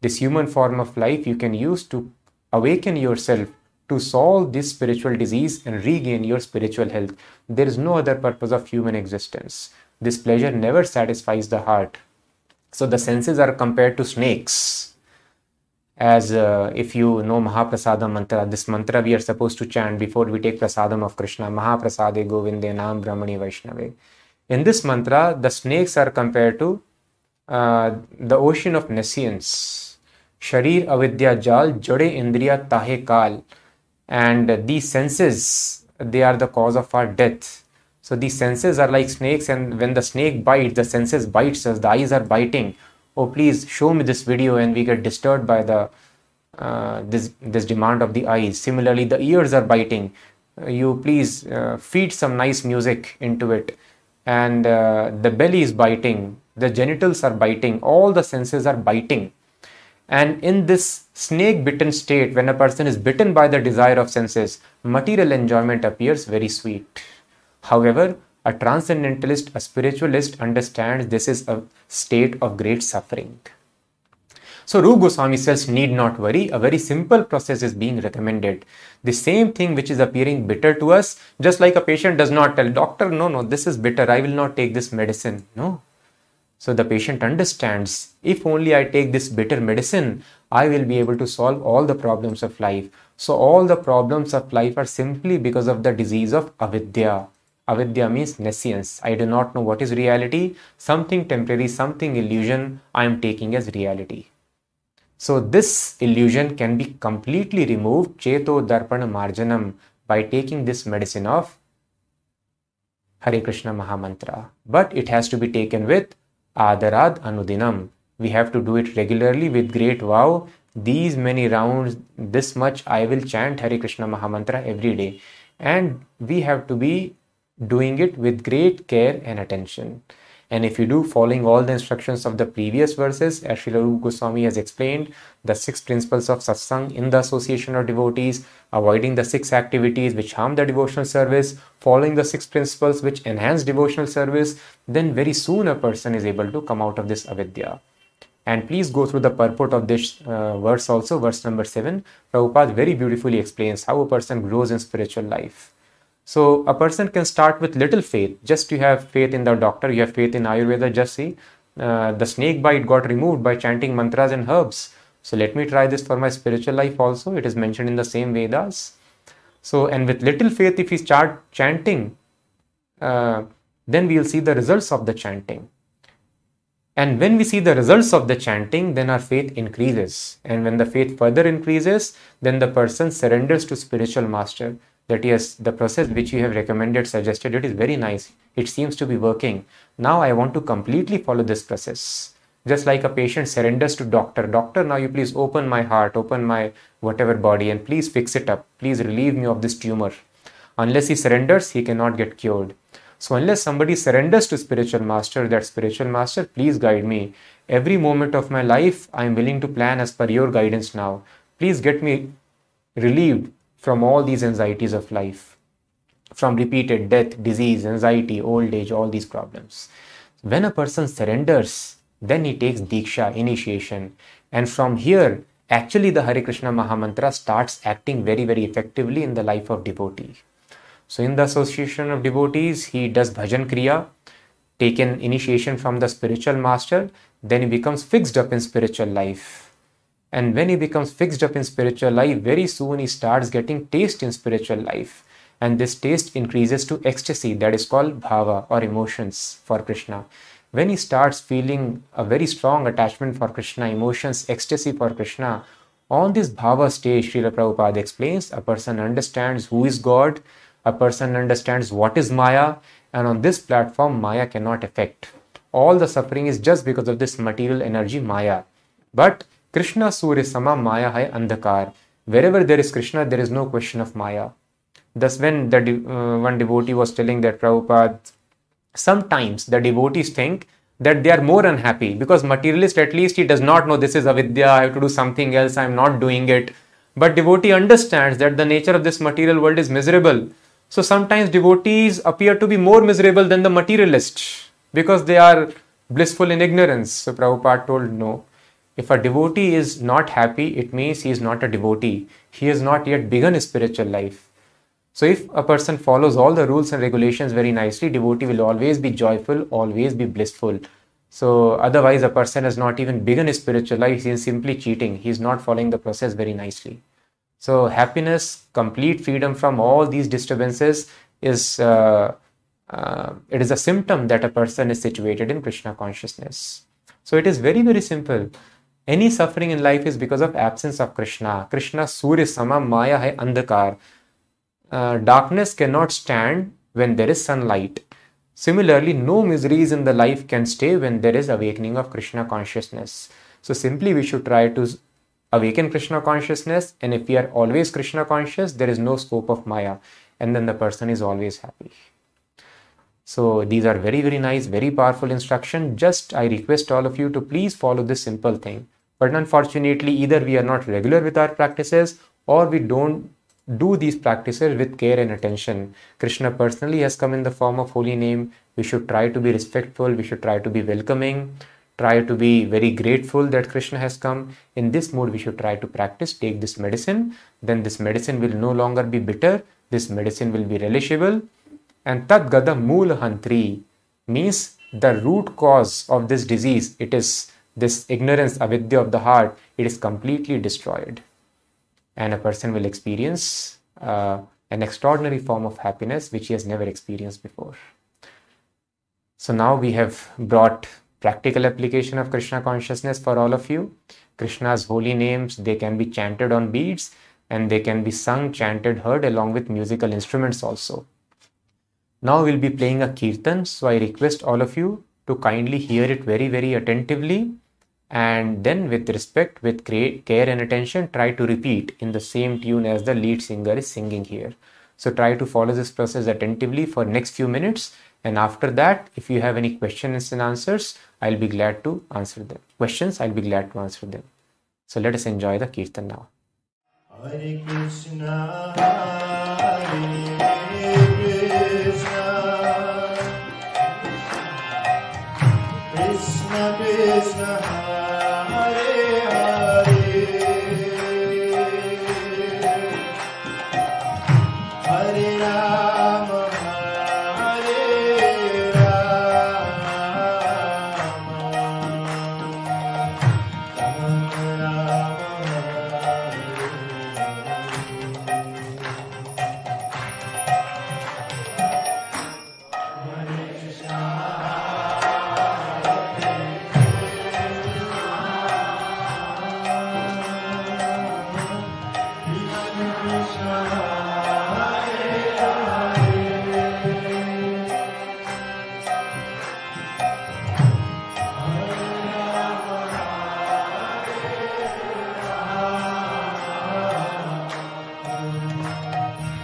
Speaker 1: this human form of life you can use to awaken yourself to solve this spiritual disease and regain your spiritual health. There is no other purpose of human existence. This pleasure never satisfies the heart. So the senses are compared to snakes as uh, if you know Mahaprasadam mantra, this mantra we are supposed to chant before we take prasadam of Krishna, Mahaprasade Govinde Nam Brahmani Vaishnave. In this mantra, the snakes are compared to uh, the ocean of nescience. Sharir avidya jal jade indriya tahe kal. And these senses, they are the cause of our death. So these senses are like snakes, and when the snake bites, the senses bites us, the eyes are biting oh please show me this video and we get disturbed by the uh, this this demand of the eyes. Similarly the ears are biting. Uh, you please uh, feed some nice music into it. And uh, the belly is biting. The genitals are biting. All the senses are biting. And in this snake bitten state when a person is bitten by the desire of senses material enjoyment appears very sweet. However a transcendentalist, a spiritualist understands this is a state of great suffering. So Rupa Goswami says, need not worry, a very simple process is being recommended. The same thing which is appearing bitter to us, just like a patient does not tell doctor, no, no, this is bitter, I will not take this medicine. No. So the patient understands, if only I take this bitter medicine, I will be able to solve all the problems of life. So all the problems of life are simply because of the disease of avidya. Avidya means nescience. I do not know what is reality. Something temporary, something illusion I am taking as reality. So this illusion can be completely removed, Cheto Darpana Marjanam, by taking this medicine of Hare Krishna Mahamantra. But it has to be taken with Adarad Anudinam. We have to do it regularly with great vow. These many rounds, this much I will chant Hare Krishna Mahamantra every day. And we have to be doing it with great care and attention. And if you do following all the instructions of the previous verses, as Srila Goswami has explained, the six principles of satsang in the association of devotees, avoiding the six activities which harm the devotional service, following the six principles which enhance devotional service, then very soon a person is able to come out of this avidya. And please go through the purport of this uh, verse also, verse number 7. Prabhupada very beautifully explains how a person grows in spiritual life. So a person can start with little faith. Just you have faith in the doctor, you have faith in Ayurveda. Just see, uh, the snake bite got removed by chanting mantras and herbs. So let me try this for my spiritual life also. It is mentioned in the same Vedas. So and with little faith, if we start chanting, uh, then we will see the results of the chanting. And when we see the results of the chanting, then our faith increases. And when the faith further increases, then the person surrenders to spiritual master that yes, the process which you have recommended, suggested, it is very nice. It seems to be working. Now I want to completely follow this process. Just like a patient surrenders to doctor, doctor, now you please open my heart, open my whatever body and please fix it up. Please relieve me of this tumor. Unless he surrenders, he cannot get cured. So unless somebody surrenders to spiritual master, that spiritual master, please guide me. Every moment of my life, I am willing to plan as per your guidance now. Please get me relieved from all these anxieties of life, from repeated death, disease, anxiety, old age, all these problems. When a person surrenders, then he takes Diksha, initiation. And from here, actually the Hare Krishna Mahamantra starts acting very, very effectively in the life of devotee. So in the association of devotees, he does bhajan kriya, taken initiation from the spiritual master, then he becomes fixed up in spiritual life. And when he becomes fixed up in spiritual life, very soon he starts getting taste in spiritual life. And this taste increases to ecstasy, that is called bhava or emotions for Krishna. When he starts feeling a very strong attachment for Krishna, emotions, ecstasy for Krishna, on this bhava stage, Srila Prabhupada explains, a person understands who is God, a person understands what is Maya, and on this platform, Maya cannot affect. All the suffering is just because of this material energy, Maya. But Krishna Surya Sama Maya Hai Andhakar. Wherever there is Krishna, there is no question of Maya. Thus, when the uh, one devotee was telling that Prabhupada, sometimes the devotees think that they are more unhappy because materialist at least he does not know this is avidya, I have to do something else, I am not doing it. But devotee understands that the nature of this material world is miserable. So sometimes devotees appear to be more miserable than the materialist because they are blissful in ignorance. So Prabhupada told no. If a devotee is not happy, it means he is not a devotee. He has not yet begun his spiritual life. So if a person follows all the rules and regulations very nicely, devotee will always be joyful, always be blissful. So otherwise, a person has not even begun his spiritual life. He is simply cheating. He is not following the process very nicely. So happiness, complete freedom from all these disturbances is uh, uh, it is a symptom that a person is situated in Krishna consciousness. So it is very very simple. Any suffering in life is because of absence of Krishna. Krishna Surya Sama Maya hai Andhakar. Uh, darkness cannot stand when there is sunlight. Similarly, no miseries in the life can stay when there is awakening of Krishna consciousness. So simply we should try to awaken Krishna consciousness, and if we are always Krishna conscious, there is no scope of Maya, and then the person is always happy. So these are very, very nice, very powerful instruction. Just I request all of you to please follow this simple thing. But unfortunately, either we are not regular with our practices or we don't do these practices with care and attention. Krishna personally has come in the form of holy name. We should try to be respectful. We should try to be welcoming try to be very grateful that Krishna has come. In this mode, we should try to practice, take this medicine. Then this medicine will no longer be bitter. This medicine will be relishable. And Tat Gada Mool Hantri means the root cause of this disease. It is this ignorance, avidya of the heart. It is completely destroyed. And a person will experience uh, an extraordinary form of happiness which he has never experienced before. So now we have brought practical application of Krishna consciousness for all of you. Krishna's holy names, they can be chanted on beads and they can be sung, chanted, heard along with musical instruments also. Now we'll be playing a kirtan, so I request all of you to kindly hear it very, very attentively and then with respect, with care and attention, try to repeat in the same tune as the lead singer is singing here. So try to follow this process attentively for next few minutes and after that, if you have any questions and answers, I'll be glad to answer them. Questions, I'll be glad to answer them. So let us enjoy the Kirtan now. Hare Krishna, Hare Krishna, Krishna Krishna.
Speaker 2: Música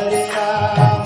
Speaker 2: Hare Rama,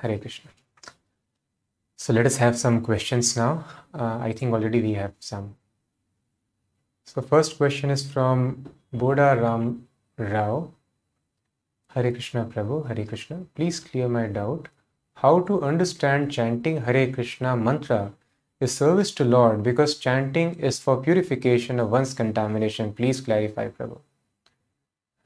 Speaker 2: Hare Krishna.
Speaker 1: So let us have some questions now. Uh, I think already we have some. So first question is from Boda Ram Rao. Hare Krishna Prabhu, Hare Krishna. Please clear my doubt. How to understand chanting Hare Krishna mantra is service to Lord because chanting is for purification of one's contamination. Please clarify, Prabhu.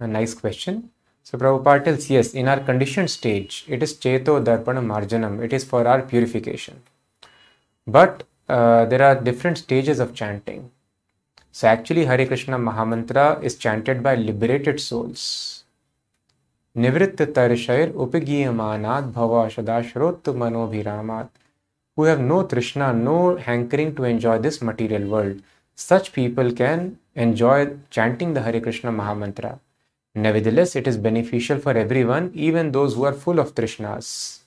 Speaker 1: A nice question. So Prabhupada tells, yes, in our conditioned stage, it is Cheto Darpana Marjanam. It is for our purification. But uh, there are different stages of chanting. So actually, Hare Krishna Mahamantra is chanted by liberated souls. Nivritta Tarishair Upigiyamanat Bhavashadashrottu Manobhiramat who have no Trishna, no hankering to enjoy this material world. Such people can enjoy chanting the Hare Krishna Mahamantra. Nevertheless, it is beneficial for everyone, even those who are full of Trishnas.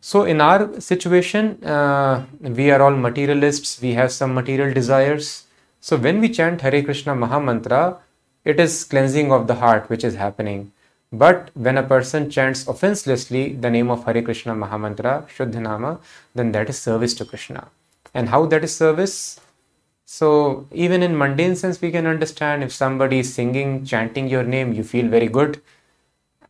Speaker 1: So, in our situation, uh, we are all materialists, we have some material desires. So, when we chant Hare Krishna Mahamantra, it is cleansing of the heart which is happening. But when a person chants offenselessly the name of Hare Krishna Mahamantra, Shuddhanama, then that is service to Krishna. And how that is service? So, even in mundane sense, we can understand if somebody is singing, chanting your name, you feel very good.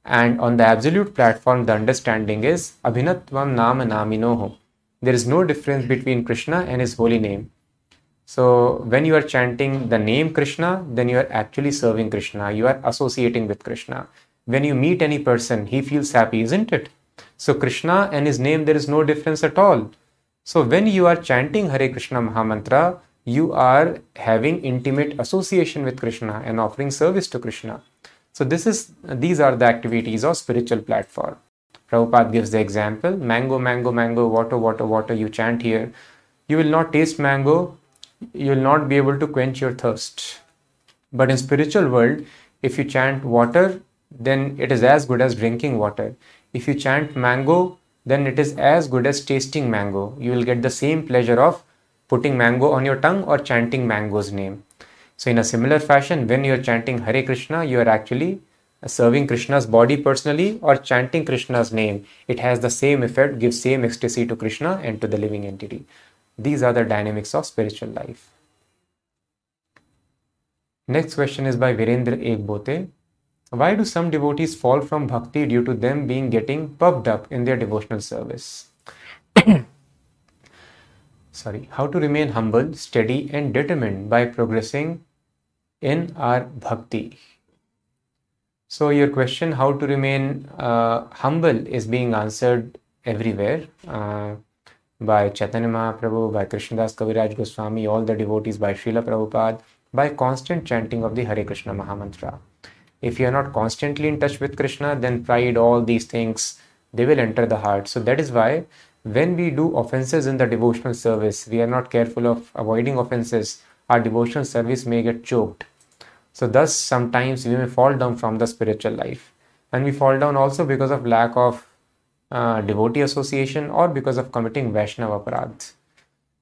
Speaker 1: And on the absolute platform, the understanding is Abhinatvam Nama Naminoho. There is no difference between Krishna and his holy name. So, when you are chanting the name Krishna, then you are actually serving Krishna. You are associating with Krishna. When you meet any person, he feels happy, isn't it? So, Krishna and his name, there is no difference at all. So, when you are chanting Hare Krishna Mahamantra, you are having intimate association with Krishna and offering service to Krishna. So, this is these are the activities of spiritual platform. Prabhupada gives the example mango, mango, mango, water, water, water. You chant here. You will not taste mango, you will not be able to quench your thirst. But in spiritual world, if you chant water, then it is as good as drinking water. If you chant mango, then it is as good as tasting mango. You will get the same pleasure of putting mango on your tongue or chanting mango's name. So, in a similar fashion, when you are chanting Hare Krishna, you are actually serving Krishna's body personally or chanting Krishna's name. It has the same effect, gives same ecstasy to Krishna and to the living entity. These are the dynamics of spiritual life. Next question is by Virendra Ekbote. Why do some devotees fall from bhakti due to them being getting puffed up in their devotional service? (clears throat) Sorry, how to remain humble, steady, and determined by progressing in our bhakti. So, your question, how to remain uh, humble, is being answered everywhere uh, by Chaitanya Mahaprabhu, by Krishnadas Kaviraj Goswami, all the devotees, by Srila Prabhupada, by constant chanting of the Hare Krishna Mahamantra if you are not constantly in touch with krishna then pride all these things they will enter the heart so that is why when we do offenses in the devotional service we are not careful of avoiding offenses. Our devotional service may get choked. So thus sometimes we may fall down from the spiritual life. And we fall down also because of lack of uh, devotee association or because of committing vaishnava aparadh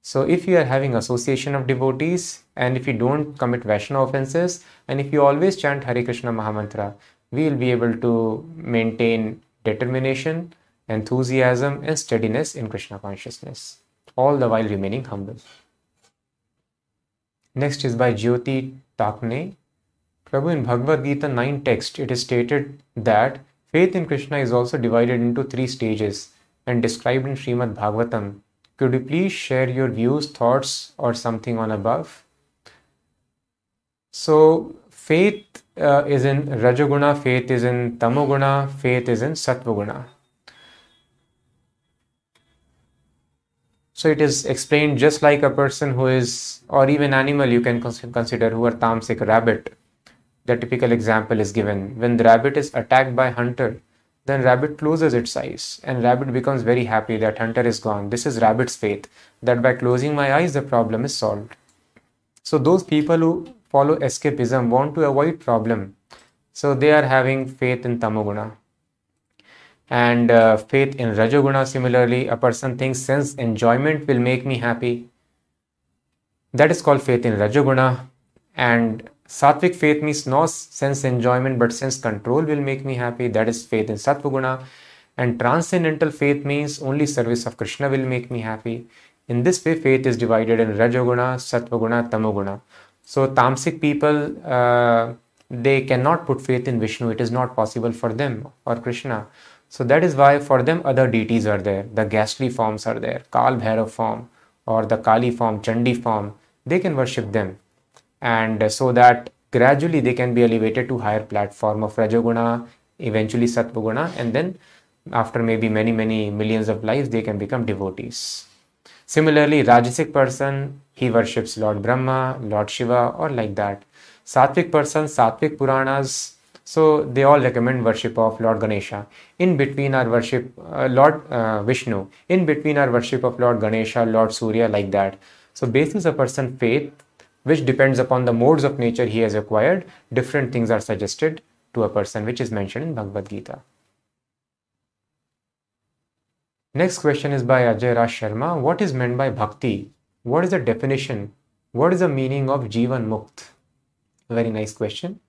Speaker 1: so if you are having association of devotees and if you don't commit Vaishnava offenses and if you always chant Hare Krishna Mahamantra, we will be able to maintain determination, enthusiasm and steadiness in Krishna consciousness, all the while remaining humble. Next is by Jyoti Takne. Prabhu in Bhagavad Gita 9 text, it is stated that faith in Krishna is also divided into three stages and described in Srimad Bhagavatam could you please share your views, thoughts, or something on above? So, faith uh, is in Rajoguna, faith is in Tamoguna, faith is in Sattvaguna. So, it is explained just like a person who is, or even animal you can consider who are tamasic, rabbit. The typical example is given. When the rabbit is attacked by hunter then rabbit closes its eyes and rabbit becomes very happy that hunter is gone. This is rabbit's faith that by closing my eyes the problem is solved. So those people who follow escapism want to avoid problem. So they are having faith in tamoguna and uh, faith in rajoguna similarly a person thinks sense enjoyment will make me happy that is called faith in rajoguna and Sattvic faith means no sense enjoyment but sense control will make me happy. That is faith in Sattvaguna. And transcendental faith means only service of Krishna will make me happy. In this way, faith is divided in Rajoguna, Sattvaguna, Tamoguna. So, Tamasic people, uh, they cannot put faith in Vishnu. It is not possible for them or Krishna. So, that is why for them other deities are there. The ghastly forms are there. Kal Bhairav form or the Kali form, Chandi form. They can worship them and so that gradually they can be elevated to higher platform of rajoguna eventually sattvaguna and then after maybe many many millions of lives they can become devotees similarly rajasic person he worships Lord Brahma, Lord Shiva, or like that. Sattvic person, Sattvic Puranas, so they all recommend worship of Lord Ganesha. In between our worship, uh, Lord uh, Vishnu. In between our worship of Lord Ganesha, Lord Surya, like that. So basis a person faith, which depends upon the modes of nature he has acquired, different things are suggested to a person, which is mentioned in Bhagavad Gita. Next question is by Ajay Raj Sharma. What is meant by bhakti? What is the definition? What is the meaning of Jivan Mukt? Very nice question.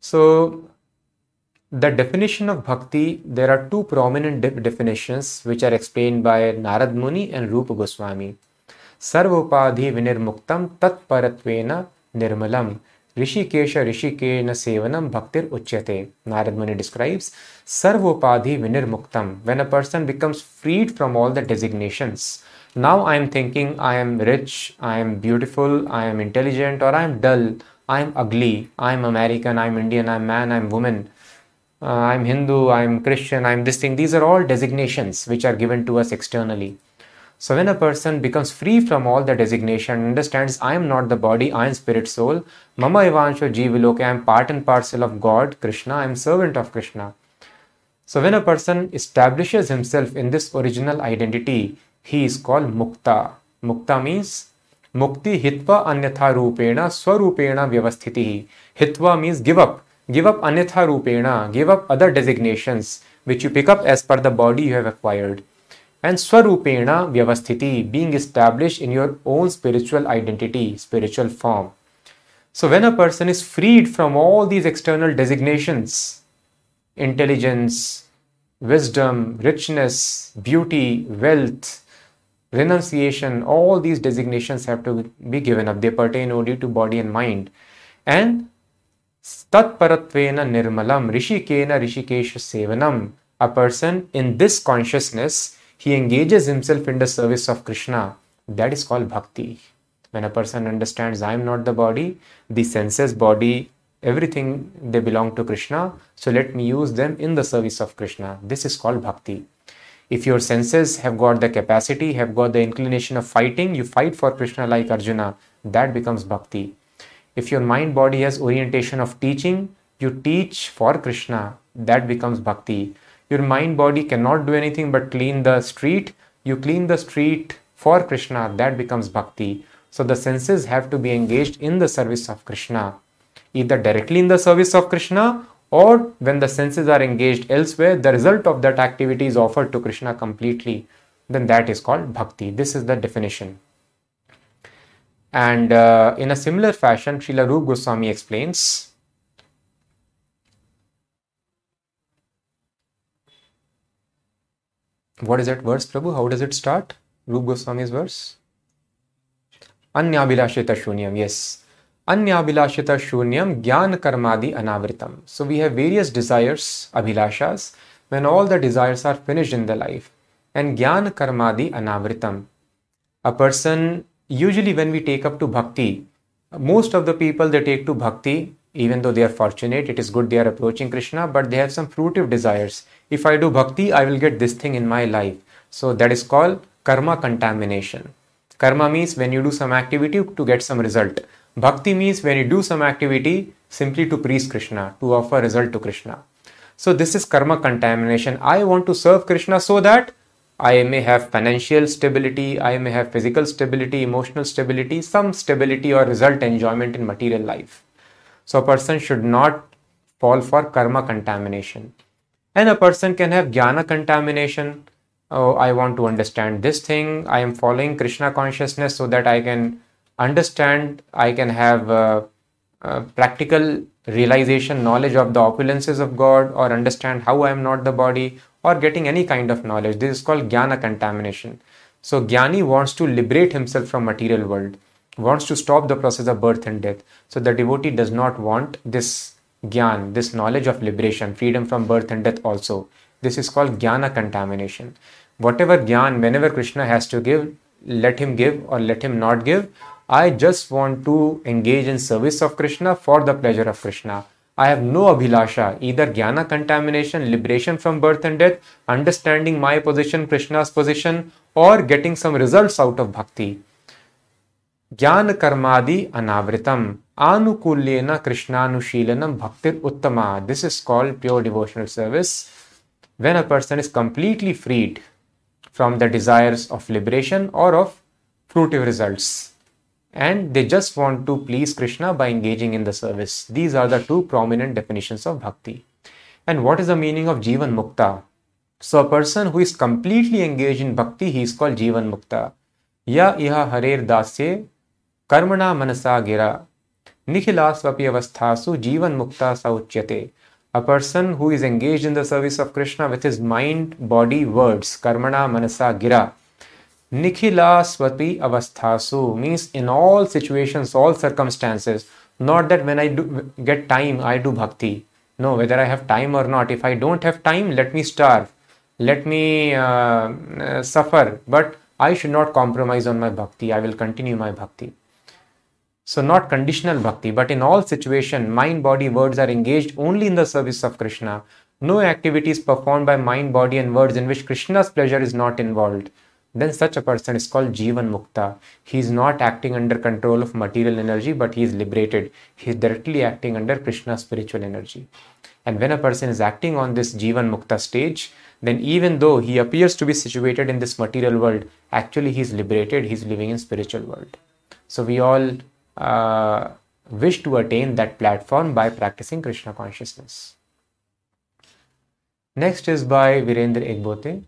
Speaker 1: So, the definition of bhakti, there are two prominent de- definitions which are explained by Narad Muni and Rupa Goswami. Sarvopadhi vinirmuktam tat paratvena nirmalam Rishikesha Rishikena Sevanam Bhaktir Uchyate. Narad Muni describes Sarvopadhi Vinirmuktam. When a person becomes freed from all the designations. Now I am thinking I am rich, I am beautiful, I am intelligent, or I am dull, I am ugly, I am American, I am Indian, I am man, I am woman, uh, I am Hindu, I am Christian, I am this thing. These are all designations which are given to us externally. So when a person becomes free from all the designation, understands I am not the body, I am spirit soul, Mama Evansho Jiviloke, I am part and parcel of God, Krishna, I am servant of Krishna. So when a person establishes himself in this original identity, he is called Mukta. Mukta means Mukti Hitva Anyatha Rupena Swarupena Vyavasthiti. Hitva means give up. Give up Anyatha Rupena. Give up other designations which you pick up as per the body you have acquired and swarupena vyavasthiti being established in your own spiritual identity spiritual form so when a person is freed from all these external designations intelligence wisdom richness beauty wealth renunciation all these designations have to be given up they pertain only to body and mind and tatparatvena nirmalam rishikena rishikesha sevanam a person in this consciousness he engages himself in the service of Krishna. That is called bhakti. When a person understands I am not the body, the senses, body, everything they belong to Krishna, so let me use them in the service of Krishna. This is called bhakti. If your senses have got the capacity, have got the inclination of fighting, you fight for Krishna like Arjuna, that becomes bhakti. If your mind body has orientation of teaching, you teach for Krishna, that becomes bhakti. Your mind body cannot do anything but clean the street. You clean the street for krishna. That becomes bhakti. So the senses have to be engaged in the service of krishna. Either directly in the service of krishna or when the senses are engaged elsewhere the result of that activity is offered to krishna completely then that is called bhakti this is the definition and uh, in a similar fashion Srila Rup Goswami explains What is that verse, Prabhu? How does it start? Rup Goswami's verse. Anyabhilashita shunyam. Yes. Anyabhilashita shunyam jnana karmadi anavritam. So we have various desires, abhilashas, when all the desires are finished in the life. And jnana karmadi anavritam. A person, usually when we take up to bhakti, most of the people they take to bhakti even though they are fortunate, it is good they are approaching Krishna, but they have some fruitive desires. If I do bhakti, I will get this thing in my life. So that is called karma contamination. Karma means when you do some activity to get some result. Bhakti means when you do some activity simply to please Krishna, to offer result to Krishna. So this is karma contamination. I want to serve Krishna so that I may have financial stability, I may have physical stability, emotional stability, some stability or result enjoyment in material life. So a person should not fall for karma contamination. And a person can have jnana contamination. Oh, I want to understand this thing. I am following Krishna consciousness so that I can understand, I can have practical realization, knowledge of the opulences of God, or understand how I am not the body, or getting any kind of knowledge. This is called jnana contamination. So Jnani wants to liberate himself from material world wants to stop the process of birth and death. So the devotee does not want this gyan, this knowledge of liberation, freedom from birth and death also. This is called jnana contamination. Whatever gyan, whenever Krishna has to give, let him give or let him not give. I just want to engage in service of Krishna for the pleasure of Krishna. I have no abhilasha, either jnana contamination, liberation from birth and death, understanding my position, Krishna's position, or getting some results out of bhakti. ज्ञान कर्मादि अनावृतम आनुकूल्येन कृष्णानुशीलनम भक्तिर उत्तमा this is called pure devotional service when a person is completely freed from the desires of liberation or of fruitive results and they just want to please Krishna by engaging in the service. These are the two prominent definitions of bhakti. And what is the meaning of Jivan Mukta? So, a person who is completely engaged in bhakti, he is called Jivan Mukta. Ya iha harer dasye karmana manasa gira nikhilasvapi avasthasu Jivan Mukta sauchyate. A person who is engaged in the service of Krishna with his mind, body, words, karmana manasa gira nikhila swati avasthasu means in all situations all circumstances not that when i do get time i do bhakti. No whether i have time or not. If i don't have time let me starve. Let me uh, uh, suffer. But i should not compromise on my bhakti. I will continue my bhakti. So not conditional bhakti, but in all situation, mind, body, words are engaged only in the service of Krishna. No activities performed by mind, body, and words in which Krishna's pleasure is not involved. Then such a person is called Jivan Mukta. He is not acting under control of material energy, but he is liberated. He is directly acting under Krishna's spiritual energy. And when a person is acting on this Jivan Mukta stage, then even though he appears to be situated in this material world, actually he is liberated, he is living in spiritual world. So we all uh, wish to attain that platform by practicing Krishna consciousness. Next is by Virendra Ekbote.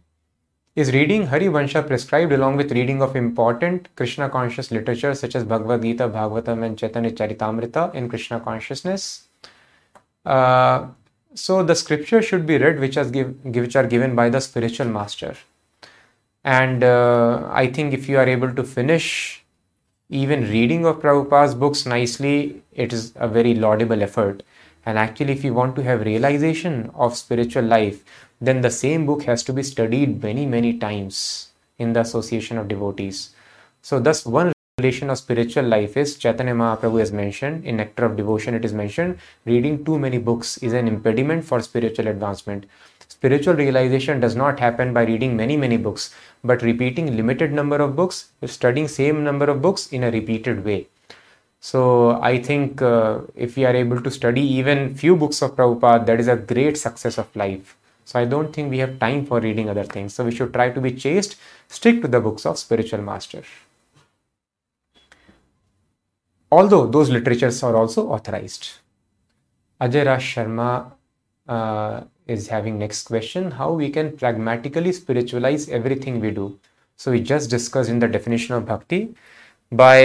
Speaker 1: Is reading Hari Vansha prescribed along with reading of important Krishna conscious literature such as Bhagavad Gita, Bhagavatam, and Chaitanya Charitamrita in Krishna consciousness? Uh, so the scripture should be read which, give, which are given by the spiritual master. And uh, I think if you are able to finish even reading of Prabhupada's books nicely, it is a very laudable effort. And actually, if you want to have realization of spiritual life, then the same book has to be studied many, many times in the association of devotees. So, thus, one relation of spiritual life is Chaitanya Mahaprabhu has mentioned in Nectar of Devotion, it is mentioned reading too many books is an impediment for spiritual advancement. Spiritual realization does not happen by reading many, many books, but repeating limited number of books, studying same number of books in a repeated way. So I think uh, if we are able to study even few books of Prabhupada, that is a great success of life. So I don't think we have time for reading other things. So we should try to be chaste, stick to the books of spiritual master. Although those literatures are also authorized. Ajay Raj Sharma uh, is having next question how we can pragmatically spiritualize everything we do so we just discussed in the definition of bhakti by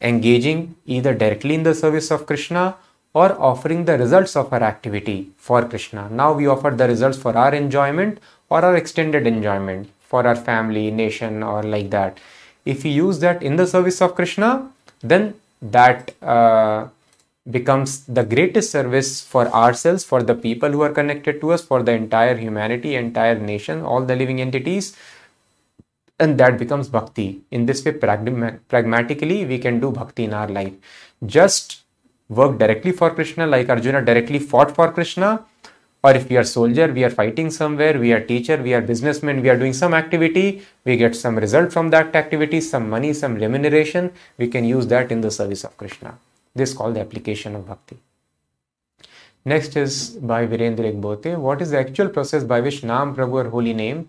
Speaker 1: engaging either directly in the service of krishna or offering the results of our activity for krishna now we offer the results for our enjoyment or our extended enjoyment for our family nation or like that if we use that in the service of krishna then that uh, becomes the greatest service for ourselves, for the people who are connected to us, for the entire humanity, entire nation, all the living entities. And that becomes bhakti. In this way, pragma- pragmatically, we can do bhakti in our life. Just work directly for Krishna, like Arjuna directly fought for Krishna. Or if we are soldier, we are fighting somewhere, we are teacher, we are businessman, we are doing some activity, we get some result from that activity, some money, some remuneration, we can use that in the service of Krishna. This is called the application of bhakti. Next is by Virendra Ekbote. What is the actual process by which Nam Prabhu or holy name,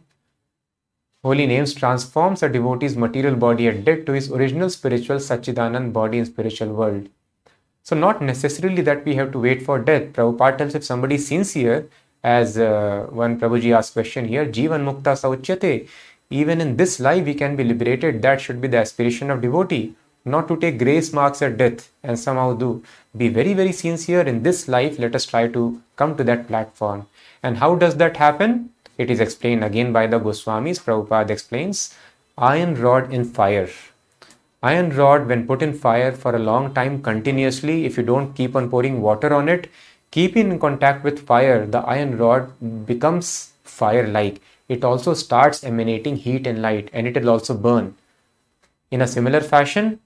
Speaker 1: holy names transforms a devotee's material body at death to his original spiritual Sachidanand body in spiritual world? So not necessarily that we have to wait for death. Prabhupada tells if somebody is sincere, as uh, one Prabhuji asked question here, Jivan Mukta Sauchyate. Even in this life we can be liberated. That should be the aspiration of devotee not to take grace marks at death and somehow do be very very sincere in this life let us try to come to that platform and how does that happen it is explained again by the goswamis prabhupada explains iron rod in fire iron rod when put in fire for a long time continuously if you don't keep on pouring water on it keep in contact with fire the iron rod becomes fire like it also starts emanating heat and light and it will also burn. In a similar fashion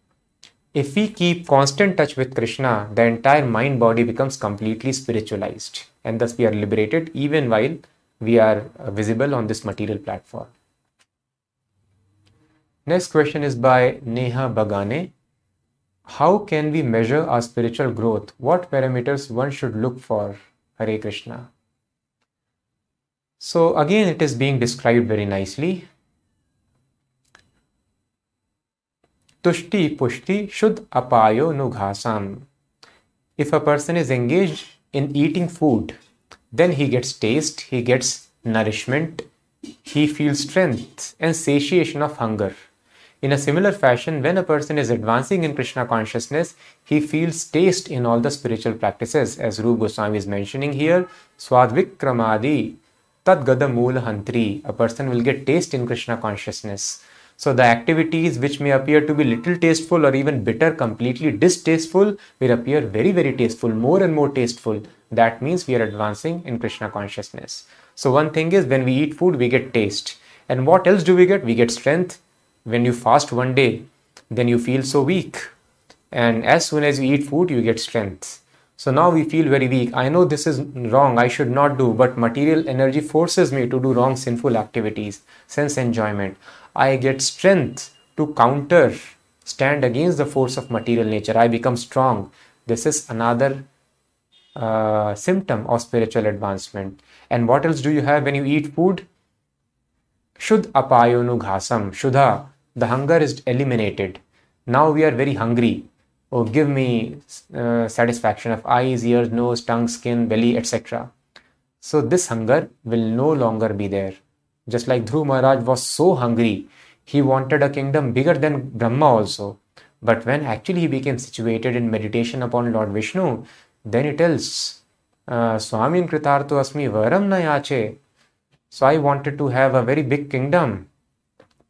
Speaker 1: if we keep constant touch with Krishna, the entire mind body becomes completely spiritualized, and thus we are liberated even while we are visible on this material platform. Next question is by Neha Bagane. how can we measure our spiritual growth? What parameters one should look for? Hare Krishna. So, again, it is being described very nicely. Tushti pushti shud apayo nughasam. If a person is engaged in eating food, then he gets taste, he gets nourishment, he feels strength and satiation of hunger. In a similar fashion, when a person is advancing in Krishna consciousness, he feels taste in all the spiritual practices, as Rup Goswami is mentioning here. Swadvikramadi, Tadgada Hantri. A person will get taste in Krishna consciousness. So the activities which may appear to be little tasteful or even bitter, completely distasteful, will appear very, very tasteful, more and more tasteful. That means we are advancing in Krishna consciousness. So one thing is when we eat food, we get taste. And what else do we get? We get strength. When you fast one day, then you feel so weak. And as soon as you eat food, you get strength. So now we feel very weak. I know this is wrong, I should not do, but material energy forces me to do wrong, sinful activities, sense enjoyment. I get strength to counter, stand against the force of material nature. I become strong. This is another uh, symptom of spiritual advancement. And what else do you have when you eat food? Shud apayonu ghasam. Shudha, the hunger is eliminated. Now we are very hungry. Oh, give me uh, satisfaction of eyes, ears, nose, tongue, skin, belly, etc. So this hunger will no longer be there. Just like Dhruv Maharaj was so hungry, he wanted a kingdom bigger than Brahma also. But when actually he became situated in meditation upon Lord Vishnu, then he tells, uh, Swamin Kritarto Asmi Varam na yache. So I wanted to have a very big kingdom.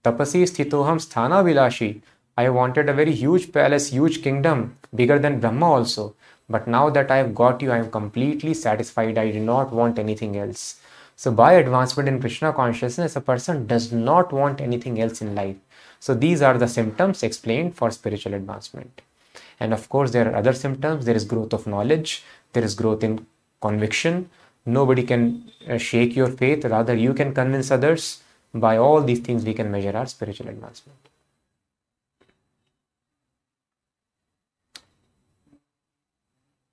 Speaker 1: Tapasi sthitoham sthana vilashi. I wanted a very huge palace, huge kingdom, bigger than Brahma also. But now that I have got you, I am completely satisfied. I do not want anything else. So, by advancement in Krishna consciousness, a person does not want anything else in life. So, these are the symptoms explained for spiritual advancement. And of course, there are other symptoms. There is growth of knowledge, there is growth in conviction. Nobody can uh, shake your faith, rather, you can convince others. By all these things, we can measure our spiritual advancement.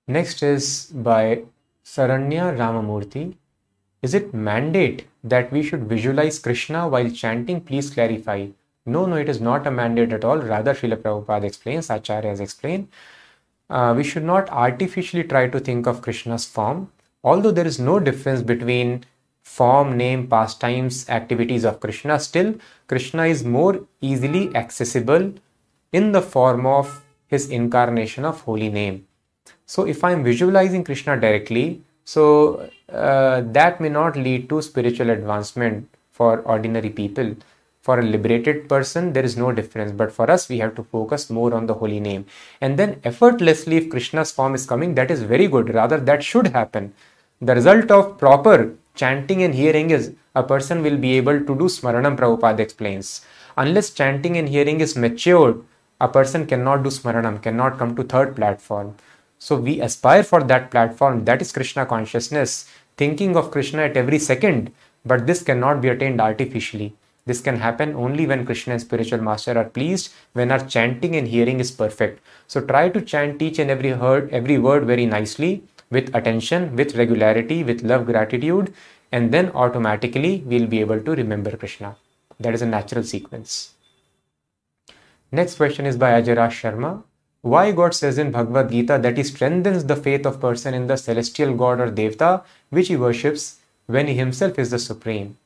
Speaker 1: Next is by Saranya Ramamurthy. Is it mandate that we should visualize Krishna while chanting? Please clarify. No, no, it is not a mandate at all. Rather, Srila Prabhupada explains, Acharya has explained. Uh, we should not artificially try to think of Krishna's form. Although there is no difference between form, name, pastimes, activities of Krishna, still Krishna is more easily accessible in the form of his incarnation of holy name. So if I'm visualizing Krishna directly, so uh, that may not lead to spiritual advancement for ordinary people. For a liberated person, there is no difference. But for us, we have to focus more on the holy name. And then effortlessly, if Krishna's form is coming, that is very good. Rather, that should happen. The result of proper chanting and hearing is a person will be able to do Smaranam, Prabhupada explains. Unless chanting and hearing is matured, a person cannot do Smaranam, cannot come to third platform. So we aspire for that platform, that is Krishna consciousness, thinking of Krishna at every second, but this cannot be attained artificially. This can happen only when Krishna and spiritual master are pleased, when our chanting and hearing is perfect. So try to chant each and every word, every word very nicely, with attention, with regularity, with love, gratitude, and then automatically we'll be able to remember Krishna. That is a natural sequence. Next question is by Ajara Sharma. Why God says in Bhagavad Gita that He strengthens the faith of person in the celestial God or Devta which he worships when He Himself is the Supreme?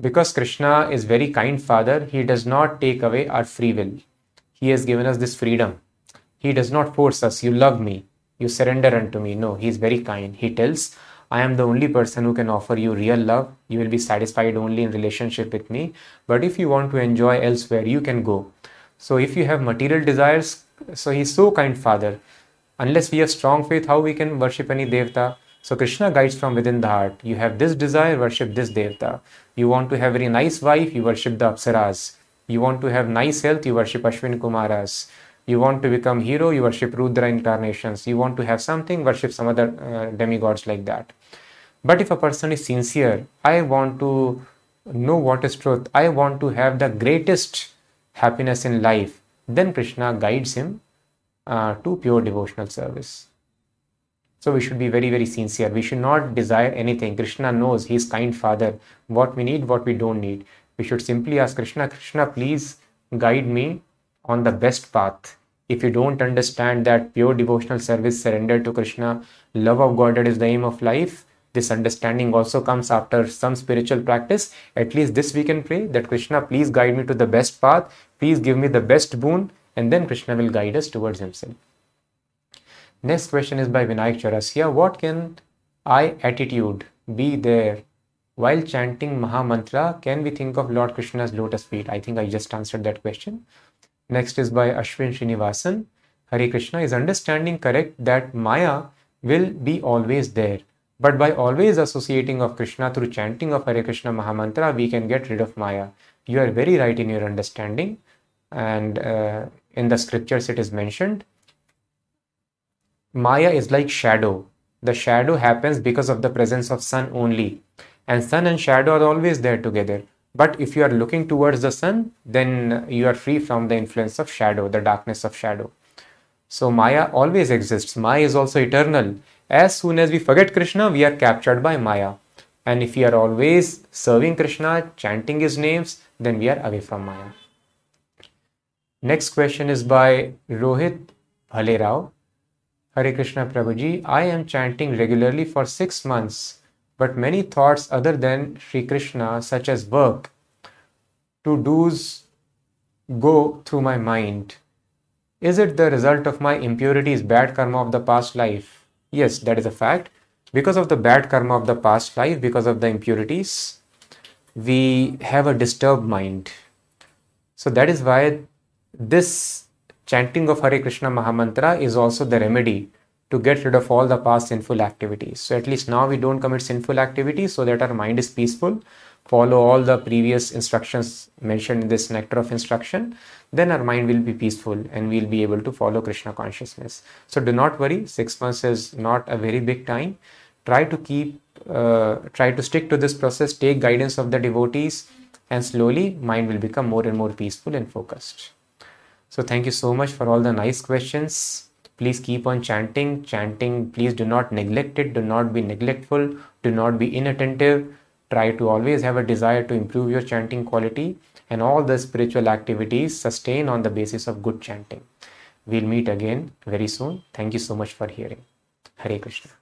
Speaker 1: Because Krishna is very kind Father, He does not take away our free will. He has given us this freedom. He does not force us, you love me, you surrender unto me. No, He is very kind. He tells, I am the only person who can offer you real love. You will be satisfied only in relationship with me. But if you want to enjoy elsewhere, you can go. So if you have material desires, so he's so kind father. Unless we have strong faith, how we can worship any devta? So Krishna guides from within the heart. You have this desire, worship this devta. You want to have very nice wife, you worship the apsaras. You want to have nice health, you worship Ashwin Kumaras. You want to become hero, you worship Rudra incarnations. You want to have something, worship some other uh, demigods like that. But if a person is sincere, I want to know what is truth. I want to have the greatest happiness in life. Then Krishna guides him uh, to pure devotional service. So we should be very, very sincere. We should not desire anything. Krishna knows He is kind Father, what we need, what we don't need. We should simply ask Krishna, Krishna, please guide me on the best path. If you don't understand that pure devotional service, surrender to Krishna, love of God, that is the aim of life, this understanding also comes after some spiritual practice. At least this we can pray that Krishna, please guide me to the best path, please give me the best boon, and then Krishna will guide us towards Himself. Next question is by Vinayak Chaurasia. What can I attitude be there while chanting Maha Mantra? Can we think of Lord Krishna's lotus feet? I think I just answered that question. Next is by Ashwin Srinivasan. Hare Krishna is understanding correct that Maya will be always there. But by always associating of Krishna through chanting of Hare Krishna Mahamantra, we can get rid of Maya. You are very right in your understanding. And uh, in the scriptures, it is mentioned Maya is like shadow. The shadow happens because of the presence of sun only. And sun and shadow are always there together. But if you are looking towards the sun, then you are free from the influence of shadow, the darkness of shadow. So Maya always exists. Maya is also eternal. As soon as we forget Krishna, we are captured by Maya. And if we are always serving Krishna, chanting his names, then we are away from Maya. Next question is by Rohit Bhalerao. Hare Krishna Prabhuji, I am chanting regularly for six months, but many thoughts other than Sri Krishna, such as work, to do's go through my mind. Is it the result of my impurities, bad karma of the past life? Yes, that is a fact. Because of the bad karma of the past life, because of the impurities, we have a disturbed mind. So that is why this chanting of Hare Krishna Mahamantra is also the remedy to get rid of all the past sinful activities. So at least now we don't commit sinful activities so that our mind is peaceful, follow all the previous instructions mentioned in this nectar of instruction, then our mind will be peaceful and we'll be able to follow Krishna consciousness. So do not worry, six months is not a very big time. Try to keep, uh, try to stick to this process, take guidance of the devotees, and slowly mind will become more and more peaceful and focused. So thank you so much for all the nice questions. Please keep on chanting. Chanting, please do not neglect it. Do not be neglectful. Do not be inattentive. Try to always have a desire to improve your chanting quality and all the spiritual activities sustain on the basis of good chanting. We'll meet again very soon. Thank you so much for hearing. Hare Krishna.